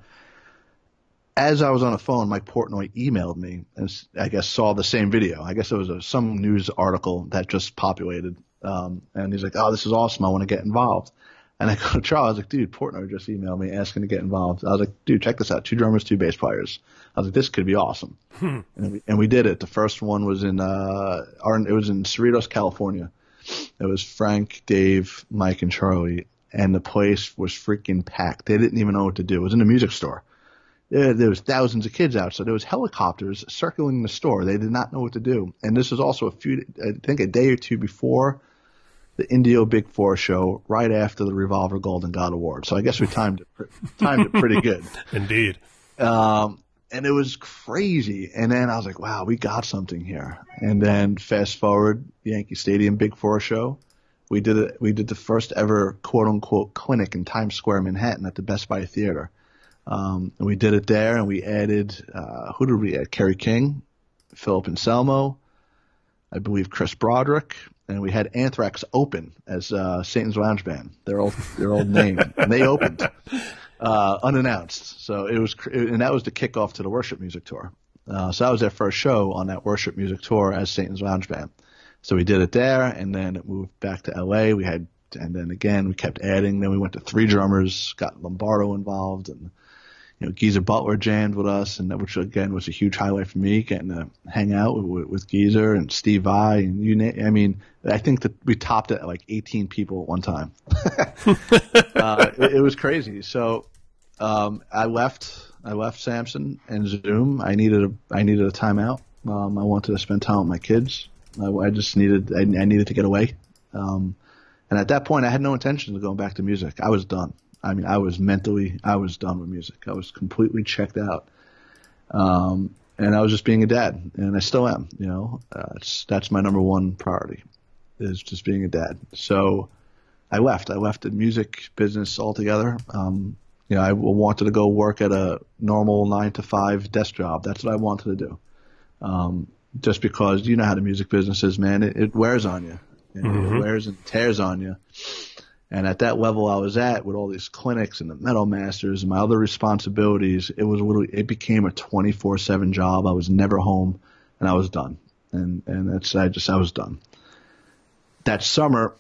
as I was on the phone, Mike Portnoy emailed me and I guess saw the same video. I guess it was a, some news article that just populated, um, and he's like, "Oh, this is awesome! I want to get involved." And I go to Charles, I was like, dude, Portnoy just emailed me asking to get involved. I was like, dude, check this out. Two drummers, two bass players. I was like, this could be awesome. Hmm. And, we, and we did it. The first one was in, uh, our, it was in Cerritos, California. It was Frank, Dave, Mike, and Charlie. And the place was freaking packed. They didn't even know what to do. It was in a music store. There, there was thousands of kids out. So there was helicopters circling the store. They did not know what to do. And this was also a few, I think a day or two before the Indio Big Four show right after the Revolver Golden God Award. So I guess we timed it timed it pretty good. *laughs* Indeed. Um, and it was crazy. And then I was like, wow, we got something here. And then fast forward, Yankee Stadium Big Four show. We did it. We did the first ever quote unquote clinic in Times Square, Manhattan, at the Best Buy Theater. Um, and we did it there, and we added uh, who did we add? Kerry King, Philip Anselmo, I believe Chris Broderick, and we had Anthrax open as uh, Satan's Lounge Band, their old their old name, and they opened uh, unannounced. So it was, and that was the kickoff to the worship music tour. Uh, so that was their first show on that worship music tour as Satan's Lounge Band. So we did it there, and then it moved back to L.A. We had, and then again we kept adding. Then we went to three drummers, got Lombardo involved, and you know, Geezer Butler jammed with us, and which again was a huge highlight for me, getting to hang out with, with Geezer and Steve Vai, and you. I mean, I think that we topped it at like 18 people at one time. *laughs* uh, it, it, was crazy. So um, I left. I left Samson and Zoom. I needed a. I needed a timeout. Um, I wanted to spend time with my kids. I, I just needed. I, I, needed to get away. Um, and at that point, I had no intention of going back to music. I was done. I mean, I was mentally, I was done with music. I was completely checked out. Um, and I was just being a dad, and I still am. You know, uh, that's my number one priority, is just being a dad. So I left. I left the music business altogether. Um, you know, I wanted to go work at a normal nine to five desk job. That's what I wanted to do. Um, just because you know how the music business is, man, it, it wears on you. Mm-hmm. It wears and tears on you. And at that level I was at with all these clinics and the metal masters and my other responsibilities, it was literally, it became a 24-7 job. I was never home and I was done. And, and that's, I just, I was done. That summer,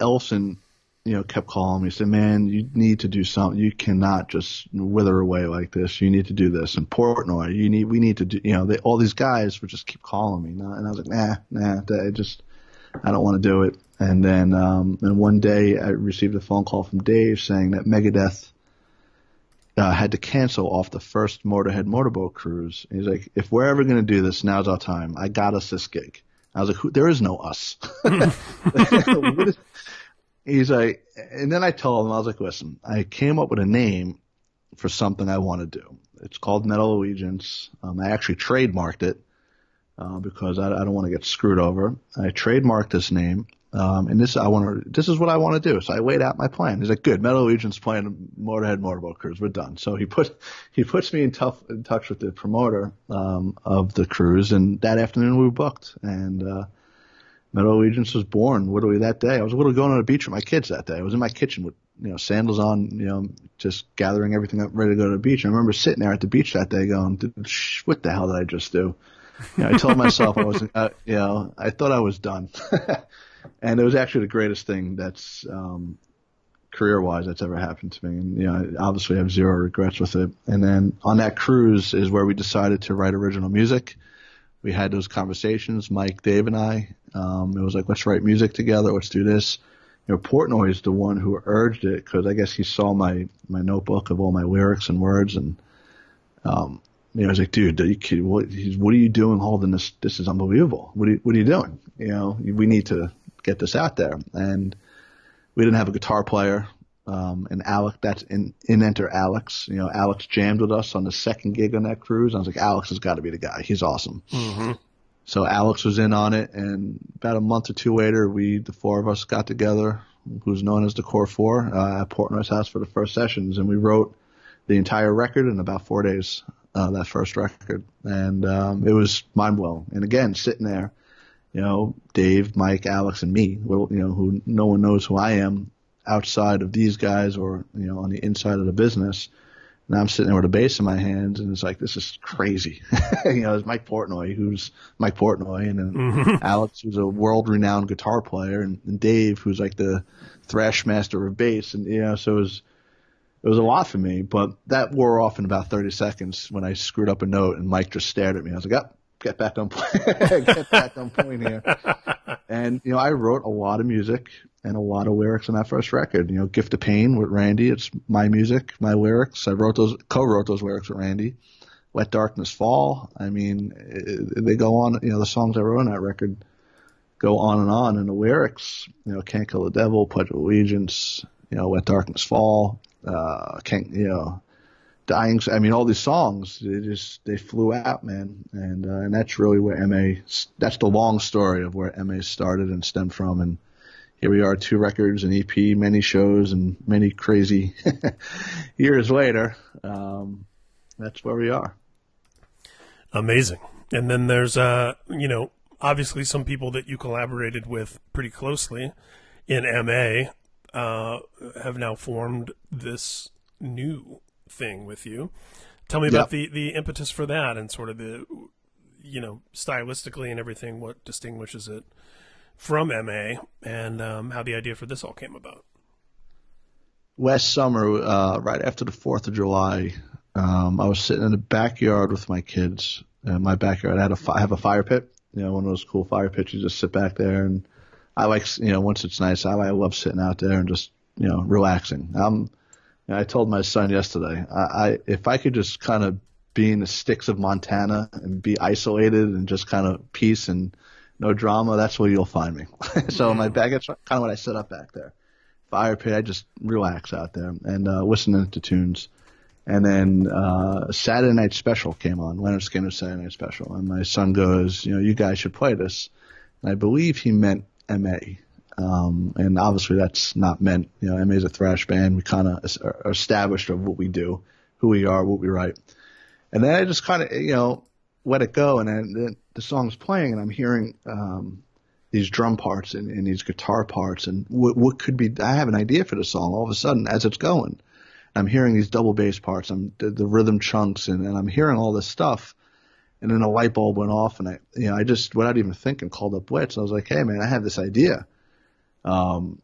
Ellefson, you know, kept calling me, said, man, you need to do something. You cannot just wither away like this. You need to do this. And Portnoy, you need, we need to do, you know, they, all these guys would just keep calling me. And I was like, nah, nah, I just, I don't want to do it. And then, um, and one day I received a phone call from Dave saying that Megadeth uh, had to cancel off the first Motorhead motorboat cruise. And he's like, if we're ever going to do this, now's our time. I got us this gig. I was like, Who, there is no us. *laughs* he's like, and then I told him, I was like, listen, I came up with a name for something I want to do. It's called Metal Allegiance. Um, I actually trademarked it uh, because I, I don't want to get screwed over. I trademarked this name. Um, and this I want to. This is what I want to do. So I laid out my plan. He's like, "Good, Metal Allegiance playing Motorhead Motorboat Cruise. We're done." So he put *laughs* he puts me in tough in touch with the promoter um, of the cruise, and that afternoon we were booked. And uh, Metal Allegiance was born literally that day. I was literally going on the beach with my kids that day. I was in my kitchen with you know sandals on, you know, just gathering everything up, ready to go to the beach. And I remember sitting there at the beach that day, going, "What the hell did I just do?" I told myself I was, uh, you know, I thought I was done. *laughs* and it was actually the greatest thing that's um, career wise that's ever happened to me. And you know, I obviously have zero regrets with it. And then on that cruise is where we decided to write original music. we had those conversations, Mike, Dave, and I. Um, it was like, let's write music together. Let's do this. You know, Portnoy is the one who urged it because I guess he saw my my notebook of all my lyrics and words, and um, you know, I was like, dude, are you? What, what are you doing holding this? This is unbelievable. What are you, what are you doing? You know, we need to get this out there. And we didn't have a guitar player. Um, and Alex, that's in, in enter Alex. You know, Alex jammed with us on the second gig on that cruise. I was like, Alex has got to be the guy. He's awesome. Mm-hmm. So Alex was in on it, and about a month or two later, we the four of us got together, who's known as the Core Four, uh, at Portnoy's house for the first sessions, and we wrote the entire record in about four days. Uh, that first record, and um, it was mind blowing. And again, sitting there, you know, Dave, Mike, Alex, and me, you know, who no one knows who I am outside of these guys or you know on the inside of the business. And I'm sitting there with a bass in my hands, and it's like this is crazy. *laughs* you know, it's Mike Portnoy, who's Mike Portnoy, and then mm-hmm. Alex, who's a world-renowned guitar player, and, and Dave, who's like the thrash master of bass, and you know, so it was it was a lot for me. But that wore off in about 30 seconds when I screwed up a note, and Mike just stared at me. I was like, oh, get back on point, *laughs* get back on point here. *laughs* And you know, I wrote a lot of music and a lot of lyrics on that first record. You know, Gift of Pain with Randy. It's my music, my lyrics. I wrote those, co-wrote those lyrics with Randy. Let Darkness Fall. I mean, it, they go on. You know, the songs I wrote on that record go on and on. And the lyrics, you know, Can't Kill the Devil, Pledge of Allegiance. You know, Let Darkness Fall. Uh, you know? Dying. I mean, all these songs, they just they flew out, man, and uh, and that's really where MA. That's the long story of where MA started and stemmed from, and here we are, two records, an EP, many shows, and many crazy *laughs* years later. Um, that's where we are. Amazing. And then there's, uh, you know, obviously some people that you collaborated with pretty closely in MA uh, have now formed this new thing with you. Tell me about the, the impetus for that and sort of the, you know, stylistically and everything, what distinguishes it from MA and um, how the idea for this all came about. Last summer, uh, right after the 4th of July, um, I was sitting in the backyard with my kids. In my backyard, I had a fi- I have a fire pit, you know, one of those cool fire pits. You just sit back there, and I like, you know, once it's nice, I, I love sitting out there and just, you know, relaxing. Um, you know, I told my son yesterday, I, I if I could just kind of be in the sticks of Montana and be isolated and just kind of peace and no drama, that's where you'll find me. *laughs* so my back, that's kind of what I set up back there. Fire pit, I just relax out there and uh, listening to tunes. And then uh, Saturday Night Special came on, Lynyrd Skynyrd's Saturday Night Special, and my son goes, you know, you guys should play this. And I believe he meant MA. Um, and obviously that's not meant, you know, MA is a thrash band. We kind of are established of what we do, who we are, what we write. And then I just kind of, you know, let it go, and then the song's playing, and I'm hearing um, these drum parts and, and these guitar parts, and what, what could be. I have an idea for the song all of a sudden as it's going. I'm hearing these double bass parts, I'm the, the rhythm chunks, and, and I'm hearing all this stuff. And then a light bulb went off, and I, you know, I just without even thinking called up Blitz. I was like, "Hey, man, I have this idea. Um,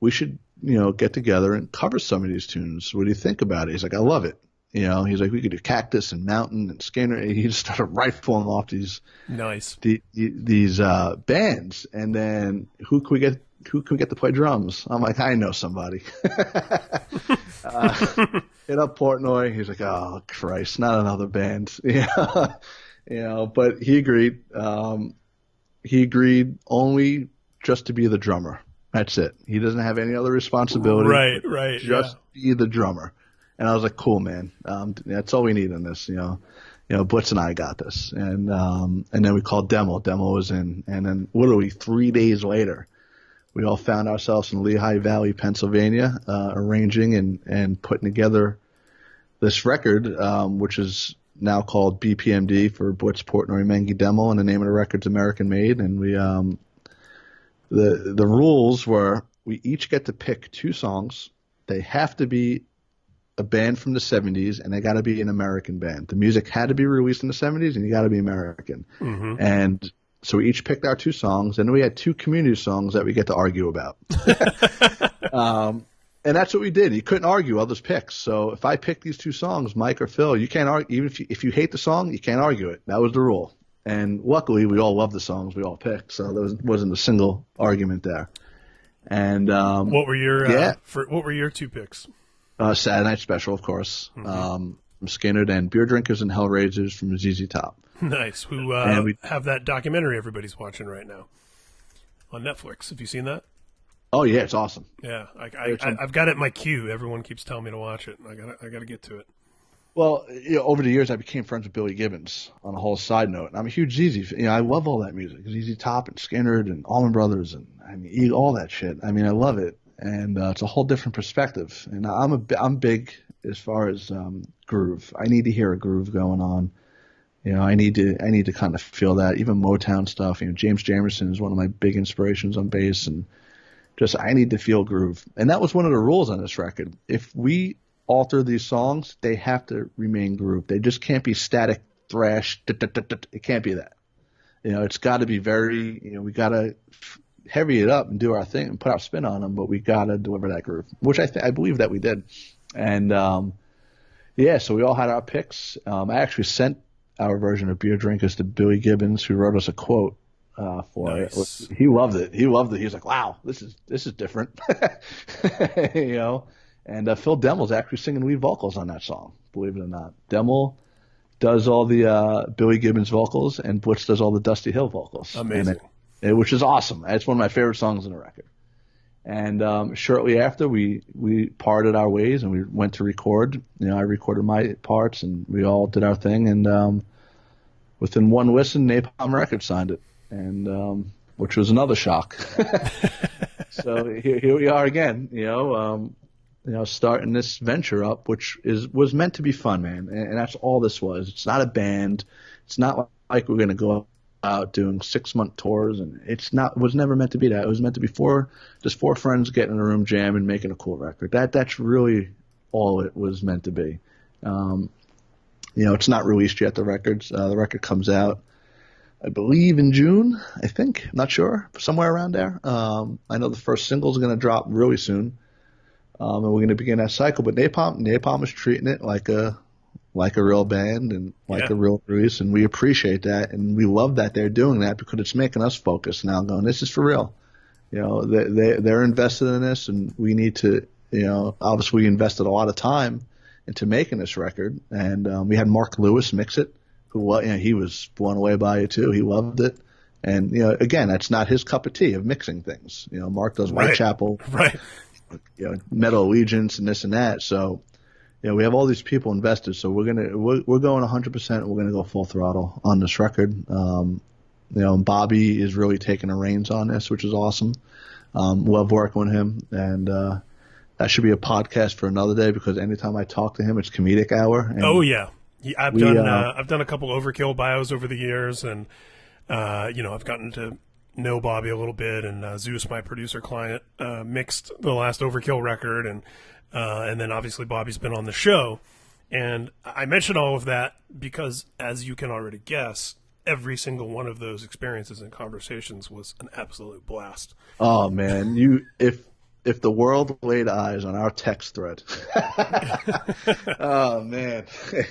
we should, you know, get together and cover some of these tunes. What do you think about it?" He's like, "I love it." You know, he's like, we could do Cactus and Mountain and Skynyrd. He *laughs* just started rifling off these nice the, these uh, bands, and then who can we get? Who can we get to play drums? I'm like, I know somebody. *laughs* uh, *laughs* hit up Portnoy. He's like, oh Christ, not another band. Yeah, you know. But he agreed. Um, he agreed only just to be the drummer. That's it. He doesn't have any other responsibility. Right, right. Just yeah. be the drummer. And I was like, cool, man. Um, that's all we need in this, you know. You know, Blitz and I got this. And um, and then we called Demmel. Demmel was in. And then literally three days later, we all found ourselves in Lehigh Valley, Pennsylvania, uh, arranging and, and putting together this record, um, which is now called BPMD for Butch Portnoy Menghi Demmel, and the name of the record's American Made. And we, um, the the rules were we each get to pick two songs. They have to be a band from the 70s and they got to be an American band. The music had to be released in the 70s and you got to be American. Mm-hmm. And so we each picked our two songs and we had two community songs that we get to argue about. *laughs* *laughs* um, and that's what we did. You couldn't argue others' picks. So if I picked these two songs, Mike or Phil, you can't argue. Even if you, if you hate the song, you can't argue it. That was the rule. and luckily we all loved the songs we all picked, so there was, wasn't a single argument there. And um, What were your uh, Yeah. for, what were your two picks? uh, Saturday Night Special, of course, um, from Skynyrd, and Beer Drinkers and Hellraisers from ZZ Top. Nice. Who uh, we- have that documentary everybody's watching right now on Netflix? Have you seen that? Oh yeah, it's awesome. Yeah, I, I, I've got it in my queue. Everyone keeps telling me to watch it. I got I got to get to it. Well, you know, over the years, I became friends with Billy Gibbons. On a whole side note, and I'm a huge ZZ. fan. You know, I love all that music, ZZ Top and Skynyrd and Allman Brothers, and I mean, all that shit. I mean, I love it, and uh, it's a whole different perspective. And I'm a I'm big as far as um, groove. I need to hear a groove going on. You know, I need to I need to kind of feel that. Even Motown stuff. You know, James Jamerson is one of my big inspirations on bass, and just I need to feel groove. And that was one of the rules on this record. If we alter these songs, they have to remain groove. They just can't be static thrash. It can't be that. You know, it's got to be very. You know, we got to heavy it up and do our thing and put our spin on them, but we got to deliver that groove, which I th- I believe that we did. And um, yeah, so we all had our picks. Um, I actually sent our version of Beer Drinkers to Billy Gibbons, who wrote us a quote uh, for Nice. it. He loved it. He loved it. He was like, "Wow, this is this is different," *laughs* you know. And uh, Phil Demmel's actually singing lead vocals on that song, believe it or not. Demmel does all the uh, Billy Gibbons vocals, and Butch does all the Dusty Hill vocals. Amazing. it- it- which is awesome. It's one of my favorite songs on the record. And um, shortly after, we we parted our ways and we went to record. You know, I recorded my parts and we all did our thing. And um, within one listen, Napalm Records signed it, and um, which was another shock. *laughs* so here, here we are again. You know, um, you know, starting this venture up, which is was meant to be fun, man, and, and that's all this was. It's not a band. It's not like we're gonna go out doing six month tours, and it's not was never meant to be that. It was meant to be four just four friends getting in a room, jam, and making a cool record. That that's really all it was meant to be. Um, you know, it's not released yet. The records, uh, the record comes out, I believe in June. I think, not sure, somewhere around there. Um, I know the first single is going to drop really soon, um, and we're going to begin that cycle. But Napalm, Napalm is treating it like a like a real band and like Yeah. a real release, and we appreciate that, and we love that they're doing that because it's making us focus now. Going, this is for real. You know, they, they they're invested in this, and we need to. You know, obviously we invested a lot of time into making this record, and um, we had Mark Lewis mix it, who you know, he was blown away by it too. He loved it, and you know, again, that's not his cup of tea of mixing things. You know, Mark does Right. Whitechapel, *laughs* Right. you know, Metal Allegiance and this and that. So, you know, we have all these people invested. So we're gonna we're, we're going 100. percent We're gonna go full throttle on this record. Um, you know, and Bobby is really taking the reins on this, which is awesome. Um, love working with him, and uh, that should be a podcast for another day because anytime I talk to him, it's comedic hour. And Oh yeah, Yeah, I've We, done uh, uh, I've done a couple overkill bios over the years, and uh, you know I've gotten to know Bobby a little bit, and uh, Zeus, my producer client, uh, mixed the last overkill record, and uh, and then obviously Bobby's been on the show, and I mention all of that because, as you can already guess. Every single one of those experiences and conversations was an absolute blast. Oh man, you if if the world laid eyes on our text thread, *laughs* *laughs* oh man, *laughs*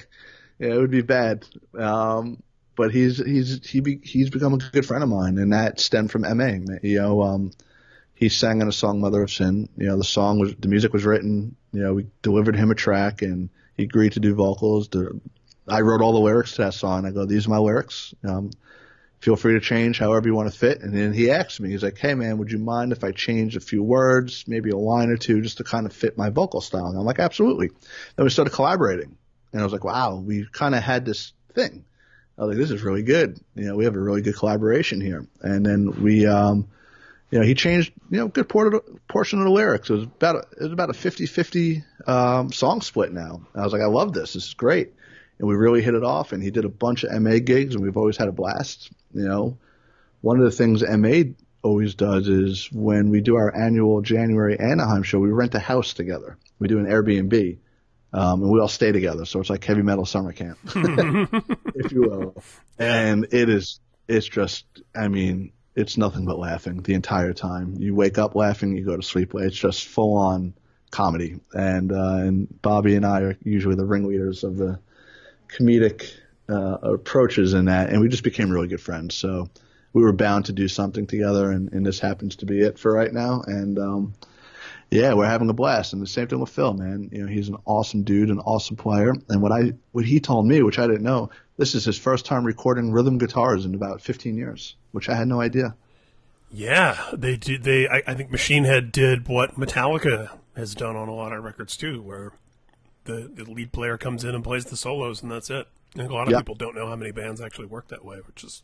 yeah, it would be bad. Um, but he's he's he be, he's become a good friend of mine, and that stemmed from MA. You know, um, he sang in a song "Mother of Sin." You know, the song was the music was written. You know, we delivered him a track, and he agreed to do vocals. I wrote all the lyrics to that song. I go, "These are my lyrics." Um, feel free to change however you want to fit. And then he asked me, he's like, hey man, would you mind if I change a few words, maybe a line or two, just to kind of fit my vocal style? And I'm like, absolutely. Then we started collaborating, and I was like, wow, we kind of had this thing. I was like, this is really good. You know, we have a really good collaboration here. And then we, um, you know, he changed, you know, a good portion of the lyrics. It was about a, it was about a 50-50 um, song split now. I was like, I love this. This is great. And we really hit it off. And he did a bunch of MA gigs, and we've always had a blast. You know, one of the things MA always does is when we do our annual January Anaheim show, we rent a house together. We do an Airbnb, um, and we all stay together. So it's like heavy metal summer camp, *laughs* if you will. And it is, it's just, I mean, it's nothing but laughing the entire time. You wake up laughing, you go to sleep. It's just full on comedy. And uh, and Bobby and I are usually the ringleaders of the comedic uh, approaches in that, and we just became really good friends. So we were bound to do something together, and, and this happens to be it for right now. And um, yeah, we're having a blast. And the same thing with Phil, man. You know, he's an awesome dude, an awesome player. And what I what he told me, which I didn't know, this is his first time recording rhythm guitars in about 15 years, which I had no idea. Yeah, they did. They I, I think Machine Head did what Metallica has done on a lot of records too, where the, the lead player comes in and plays the solos, and that's it. And a lot of Yep. people don't know how many bands actually work that way, which is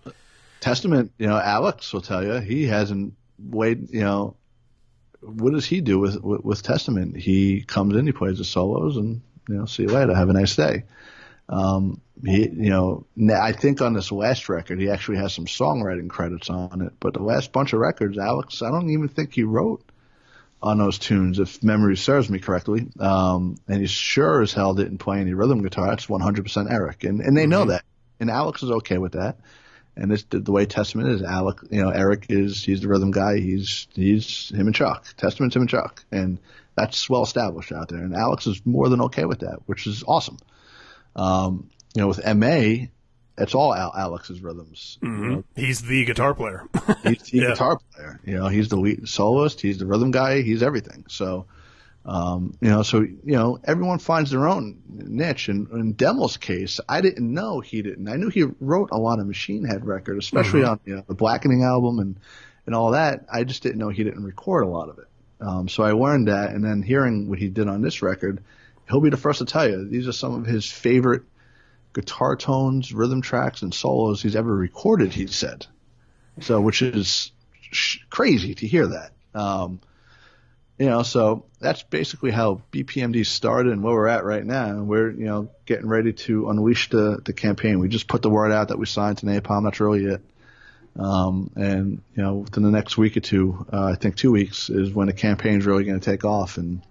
Testament, you know, Alex will tell you he hasn't weighed, you know, what does he do with, with with Testament? He comes in, he plays the solos, and you know, see you later, have a nice day. Um, he, you know, I think on this last record he actually has some songwriting credits on it, but the last bunch of records, Alex, I don't even think he wrote on those tunes, if memory serves me correctly. Um, and he sure as hell didn't play any rhythm guitar. That's 100% Eric, and and they know that, and Alex is okay with that. And this the way Testament is. Alec, you know, Eric is he's the rhythm guy. He's he's him and Chuck. Testament's him and Chuck, and that's well established out there. And Alex is more than okay with that, which is awesome. Um, you know, with Ma, it's all Al- Alex's rhythms. You know, he's the guitar player. he's the *laughs* Yeah. guitar player. You know, he's the lead soloist. He's the rhythm guy. He's everything. So, um, you know, so you know, everyone finds their own niche. And in Demmel's case, I didn't know he didn't. I knew he wrote a lot of Machine Head records, especially on you know, the Blackening album and and all that. I just didn't know he didn't record a lot of it. Um, so I learned that, and then hearing what he did on this record, he'll be the first to tell you these are some of his favorite guitar tones, rhythm tracks, and solos he's ever recorded. He said, so which is sh- crazy to hear that. Um, you know, so that's basically how BPMD started and where we're at right now. And we're, you know, getting ready to unleash the, the campaign. We just put the word out that we signed to Napalm. That's really it. Um, and, you know, within the next week or two, uh, I think two weeks is when the campaign's really going to take off. And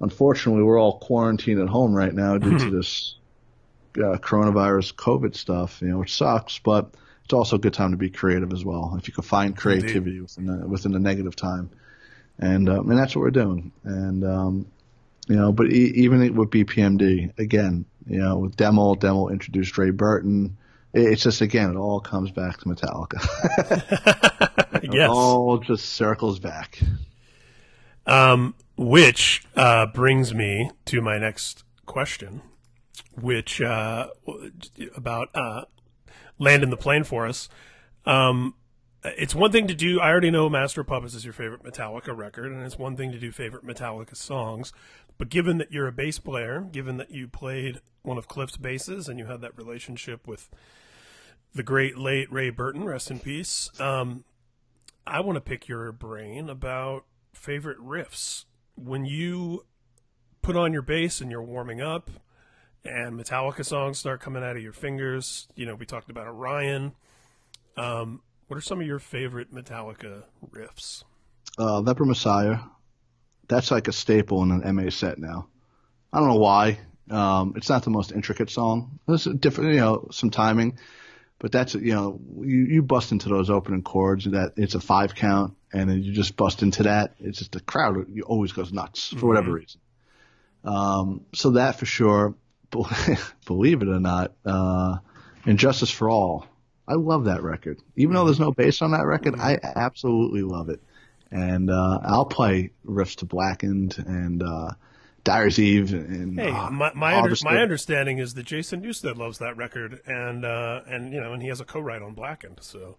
unfortunately, we're all quarantined at home right now due to this uh, coronavirus COVID stuff, you know, which sucks, but it's also a good time to be creative as well. If you can find creativity within the, within the negative time. And, um, and that's what we're doing. And, um, you know, but e- even with BPMD, again, you know, with Demmel, Demmel introduced Ray Burton. It- It's just, again, it all comes back to Metallica. *laughs* It all just circles back. Um, which uh, brings me to my next question, which uh, about uh, land in the plane for us. Um, it's one thing to do. I already know Master Puppets is your favorite Metallica record, and it's one thing to do favorite Metallica songs. But given that you're a bass player, given that you played one of Cliff's basses, and you had that relationship with the great late Ray Burton, rest in peace. Um, I want to pick your brain about favorite riffs when you put on your bass and you're warming up and Metallica songs start coming out of your fingers. You know, we talked about Orion. Um, what are some of your favorite Metallica riffs? uh, Leper Messiah. That's like a staple in an MA set now. I don't know why. Um, it's not the most intricate song. There's a different, you know, some timing, but that's you know, you, you bust into those opening chords that it's a five count, and then you just bust into that. It's just the crowd you always goes nuts for whatever reason. Um, so that for sure. *laughs* Believe it or not, uh, And Justice for All. I love that record. Even though there's no bass on that record, I absolutely love it. And uh, I'll play riffs to Blackened and uh, Dyer's Eve and Hey, uh, my my, under, my understanding is that Jason Newsted loves that record, and uh, and you know, and he has a co-write on Blackened, so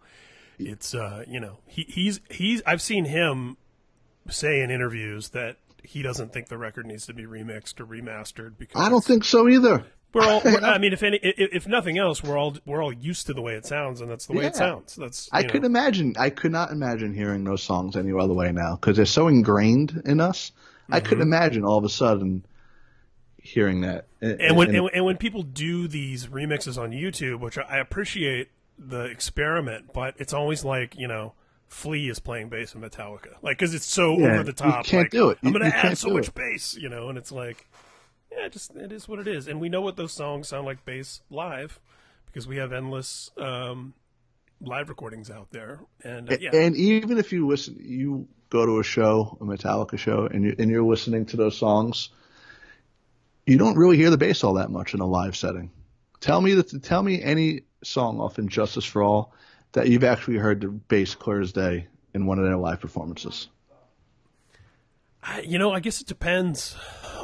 it's uh, you know, he he's he's I've seen him say in interviews that he doesn't think the record needs to be remixed or remastered because I don't think so either. We're all. *laughs* we're- I mean, if any, if, if nothing else, we're all we're all used to the way it sounds, and that's the way it sounds. That's I know. could imagine. I could not imagine hearing those songs any other way now because they're so ingrained in us. I Mm-hmm. couldn't imagine all of a sudden hearing that. and when and, and when people do these remixes on YouTube, which I appreciate the experiment, but it's always like you know, Flea is playing bass in Metallica, like because it's so Yeah, over the top. you can't like, do it. I'm gonna add so much it. bass, you know, and it's like, yeah, just it is what it is, and we know what those songs sound like bass live because we have endless um, live recordings out there, and uh, yeah, And even if you listen, you go to a show, a Metallica show, and you and you're listening to those songs, you don't really hear the bass all that much in a live setting. Tell me that. Tell me any song off "And Justice for All" that you've actually heard the bass clear as day in one of their live performances. I, you know, I guess it depends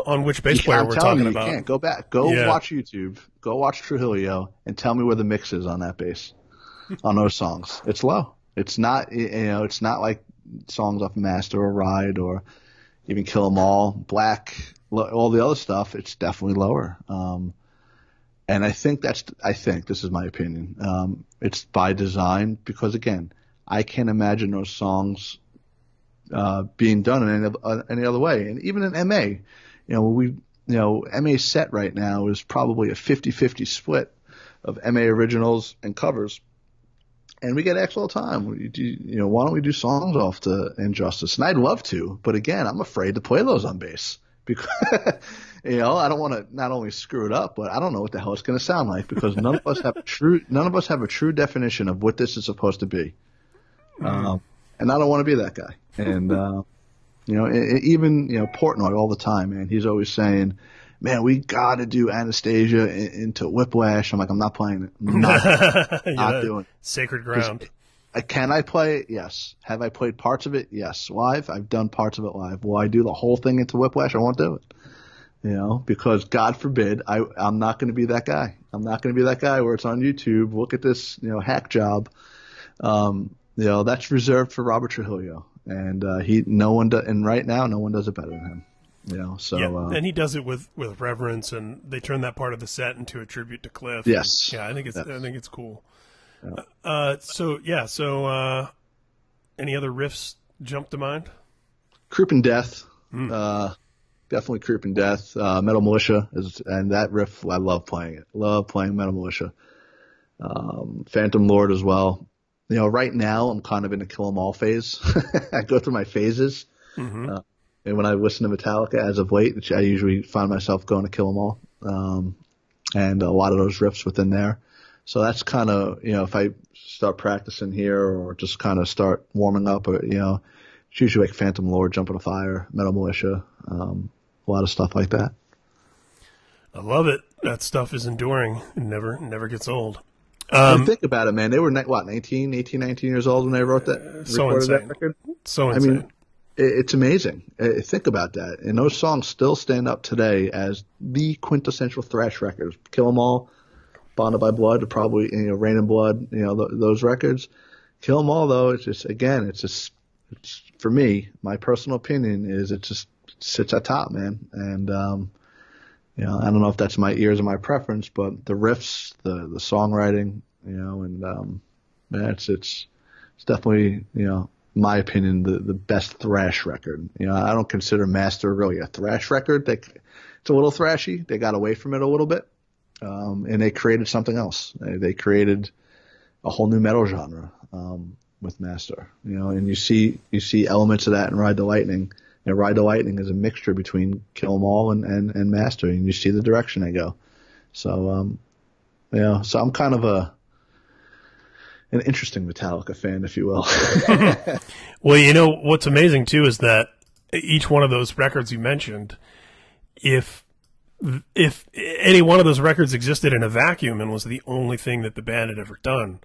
on which bass player we're talking you, about. You can't go back. Go Yeah. watch YouTube. Go watch Trujillo and tell me where the mix is on that bass, on those songs. It's low. It's not. You know, it's not like songs off Master or Ride or even Kill 'Em All, Black, all the other stuff. It's definitely lower. Um, and I think that's. I think this is my opinion. Um, it's by design because again, I can't imagine those songs uh, being done in any, uh, any other way. And even in MA, you know, we, you know, MA set right now is probably a 50-50 split of MA originals and covers. And we get X all the time. We do, you know, why don't we do songs off the And Justice? And I'd love to, but again, I'm afraid to play those on bass because, *laughs* you know, I don't want to not only screw it up, but I don't know what the hell it's going to sound like because none of us have a true, none of us have a true definition of what this is supposed to be. Um, and I don't want to be that guy. And uh, you know, even you know Portnoy all the time, man. He's always saying, "Man, we got to do Anesthesia in- into Whiplash." I'm like, I'm not playing it. I'm not, *laughs* Yeah, not doing it. Sacred ground. Can I play it? Yes. Have I played parts of it? Yes. Live? I've done parts of it live. Will I do the whole thing into Whiplash? I won't do it. You know, because God forbid, I, I'm not going to be that guy. I'm not going to be that guy where it's on YouTube. Look at this, you know, hack job. Um, you know, that's reserved for Robert Trujillo, and uh, he, no one, do, and right now, no one does it better than him. You know, so yeah, uh, and he does it with, with reverence, and they turn that part of the set into a tribute to Cliff. Yes. yeah, I think it's Yes. I think it's cool. Uh, so yeah, so uh, any other riffs jump to mind? Creeping Death, uh, definitely and Death. Uh, Metal Militia is, and that riff, I love playing it. Love playing Metal Militia. Um, Phantom Lord as well. You know, right now I'm kind of in a kill 'em all phase. *laughs* I go through my phases. Uh, and when I listen to Metallica as of late, I usually find myself going to kill 'em all. Um, and a lot of those riffs within there. So that's kind of, you know, if I start practicing here or just kind of start warming up or, you know, it's usually like Phantom Lord, Jump in a Fire, Metal Militia, um, a lot of stuff like that. I love it. That stuff is enduring. It never never gets old. And think about it, man. They were, what, 19, 18, 19 years old when they wrote that, so recorded insane. that record? So I mean, it's amazing. Uh, think about that. And those songs still stand up today as the quintessential thrash records. Kill 'Em All, Bonded by Blood, probably, you know, Reign in Blood, you know, th- those records. Kill 'Em All, though, it's just, again, it's just, it's, for me, my personal opinion is it just sits at top, man. And, um, you know, I don't know if that's my ears or my preference, but the riffs, the, the songwriting, you know, and, um, man, it's, it's, it's definitely, you know, my opinion, the, the best thrash record. You know, I don't consider Master really a thrash record. They, it's a little thrashy. They got away from it a little bit. Um, and they created something else. They, they created a whole new metal genre, um, with Master, you know, and you see, you see elements of that in Ride the Lightning. Ride the Lightning is a mixture between Kill 'Em All and, and, and Master, and you see the direction they go. So, um, you know, so I'm kind of a, an interesting Metallica fan, if you will. *laughs* Well, you know what's amazing too is that each one of those records you mentioned, if if any one of those records existed in a vacuum and was the only thing that the band had ever done,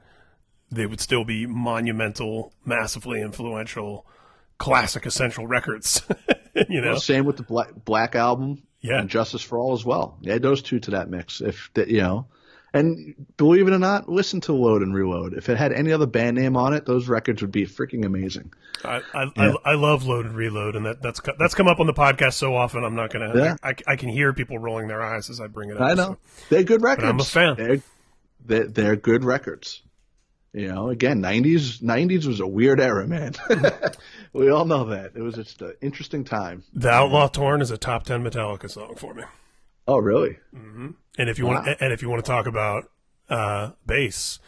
they would still be monumental, massively influential, classic essential records. *laughs* you know, Same with the Black, Black album Yeah. and Justice for All as well. Yeah, those two to that mix. If you know, and believe it or not, listen to Load and Reload. If it had any other band name on it, those records would be freaking amazing. I, I, I, I love load and reload, and that that's that's come up on the podcast so often. I'm not gonna. Yeah. I, I can hear people rolling their eyes as I bring it up. I know so. they're good records. I'm a fan. They're, they're, they're good records. You know, again, '90s '90s was a weird era, man. *laughs* we all know that. It was just an interesting time. The Outlaw Torn is a top ten Metallica song for me. Oh, really? And if you want, and if you want to talk about uh, bass,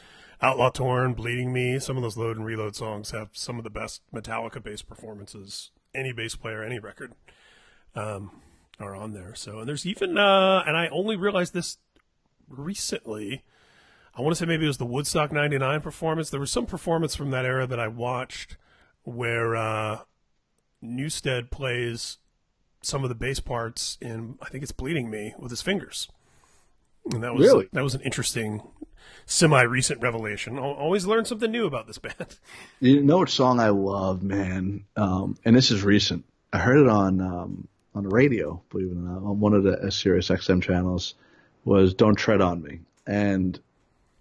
Outlaw Torn, Bleeding Me, some of those load and reload songs have some of the best Metallica bass performances any bass player, any record, um, are on there. So, and there's even, uh, and I only realized this recently. I want to say maybe it was the Woodstock '99 performance. There was some performance from that era that I watched where uh, Newsted plays some of the bass parts in I think it's Bleeding Me with his fingers. And that was Really? that was an interesting, semi-recent revelation. Al- Always learn something new about this *laughs* band. You know what song I love, man? Um, and this is recent. I heard it on um, on the radio, believe it or not, on one of the Sirius XM channels. Was "Don't Tread on Me," and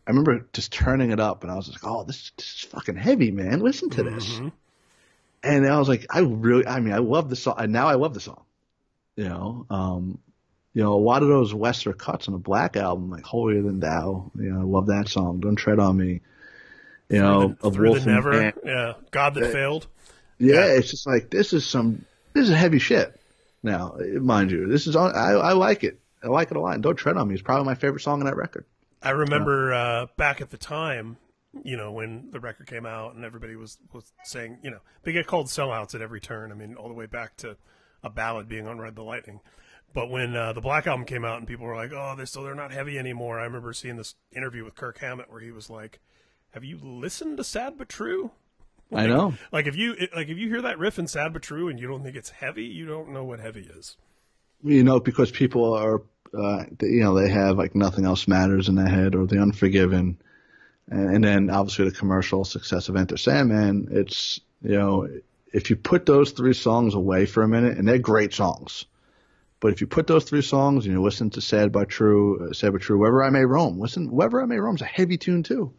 I remember just turning it up, and I was like, "Oh, this, this is fucking heavy, man! Listen to this." And I was like, I really, I mean, I love the song. And now I love the song. You know, um, you know, a lot of those Western cuts on the Black album, like "Holier Than Thou," you know, I love that song. "Don't Tread on Me." You know, through "A the, Wolf through the never, Pan- yeah, God that failed. yeah, Yeah. it's just like this is some this is heavy shit. Now, mind you, this is on. I I like it. I like it a lot. And Don't tread on me. It's probably my favorite song on that record. I remember uh, back at the time, you know, when the record came out and everybody was, was saying, you know, they get called sellouts at every turn. I mean, all the way back to a ballad being on Ride the Lightning. But when uh, the Black Album came out and people were like, oh, they're still, they're not heavy anymore. I remember seeing this interview with Kirk Hammett where he was like, have you listened to Sad But True? I know. Like if you like if you hear that riff in Sad But True and you don't think it's heavy, you don't know what heavy is. You know, because people are, uh, you know, they have like nothing else matters in their head, or the Unforgiven, and, and then obviously the commercial success of Enter Sandman. It's you know, if you put those three songs away for a minute, and they're great songs. But if you put those three songs and you listen to Sad but True, uh, Sad but True, Wherever I May Roam, listen, Wherever I May Roam is a heavy tune too.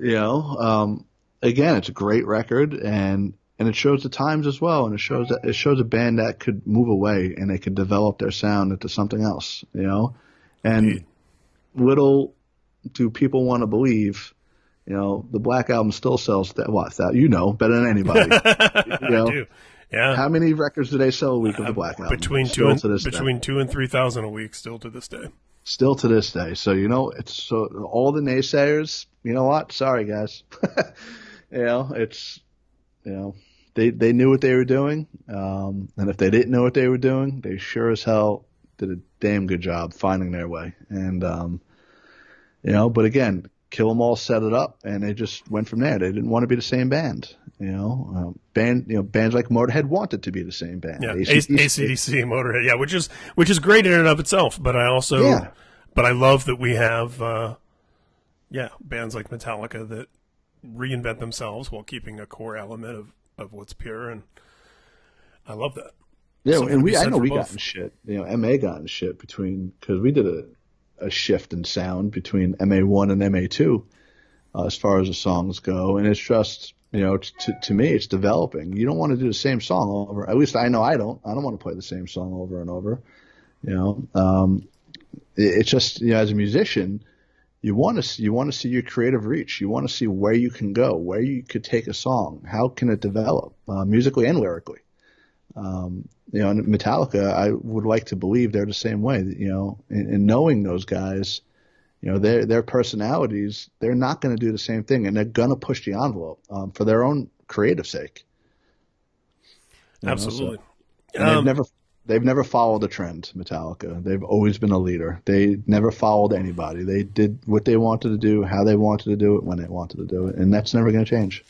You know, um, again, it's a great record and and it shows the times as well, and it shows that it shows a band that could move away and they could develop their sound into something else. You know, and little do people want to believe. You know, the Black Album still sells that. What that you know better than anybody. *laughs* you know, I do. Yeah. how many records do they sell a week of the Black Album? between two Still and, to this day. between two and three thousand a week still to this day. still to this day. So you know, it's so all the naysayers. You know what? Sorry, guys. *laughs* you know, it's you know they they knew what they were doing, um, and if they didn't know what they were doing, they sure as hell did a damn good job finding their way. And um, you know, but again, Kill 'Em All set it up, and they just went from there. They didn't want to be the same band. You know, um, band you know bands like Motorhead wanted to be the same band. Yeah, AC/DC ACDC, Motorhead, yeah, which is which is great in and of itself. But I also, Yeah. but I love that we have, uh, yeah, bands like Metallica that reinvent themselves while keeping a core element of of what's pure, and I love that. Yeah, Something and we I know we both. got in shit. You know, MA got in shit between because we did a a shift in sound between MA one and MA two uh, as far as the songs go, and it's just you know t- to to me it's developing. You don't want to do the same song over. At least I know I don't. I don't want to play the same song over and over. You know, um, it, it's just you know as a musician. You want to you want to see your creative reach. You want to see where you can go, where you could take a song. How can it develop uh, musically and lyrically? you know, and Metallica, I would like to believe they're the same way. You know, and knowing those guys, you know, their their personalities, they're not going to do the same thing, and they're going to push the envelope um, for their own creative sake. You know, so- Absolutely. and they've Um, never they've never followed a trend. Metallica, they've always been a leader. They never followed anybody. They did what they wanted to do, how they wanted to do it, when they wanted to do it, and that's never going to change.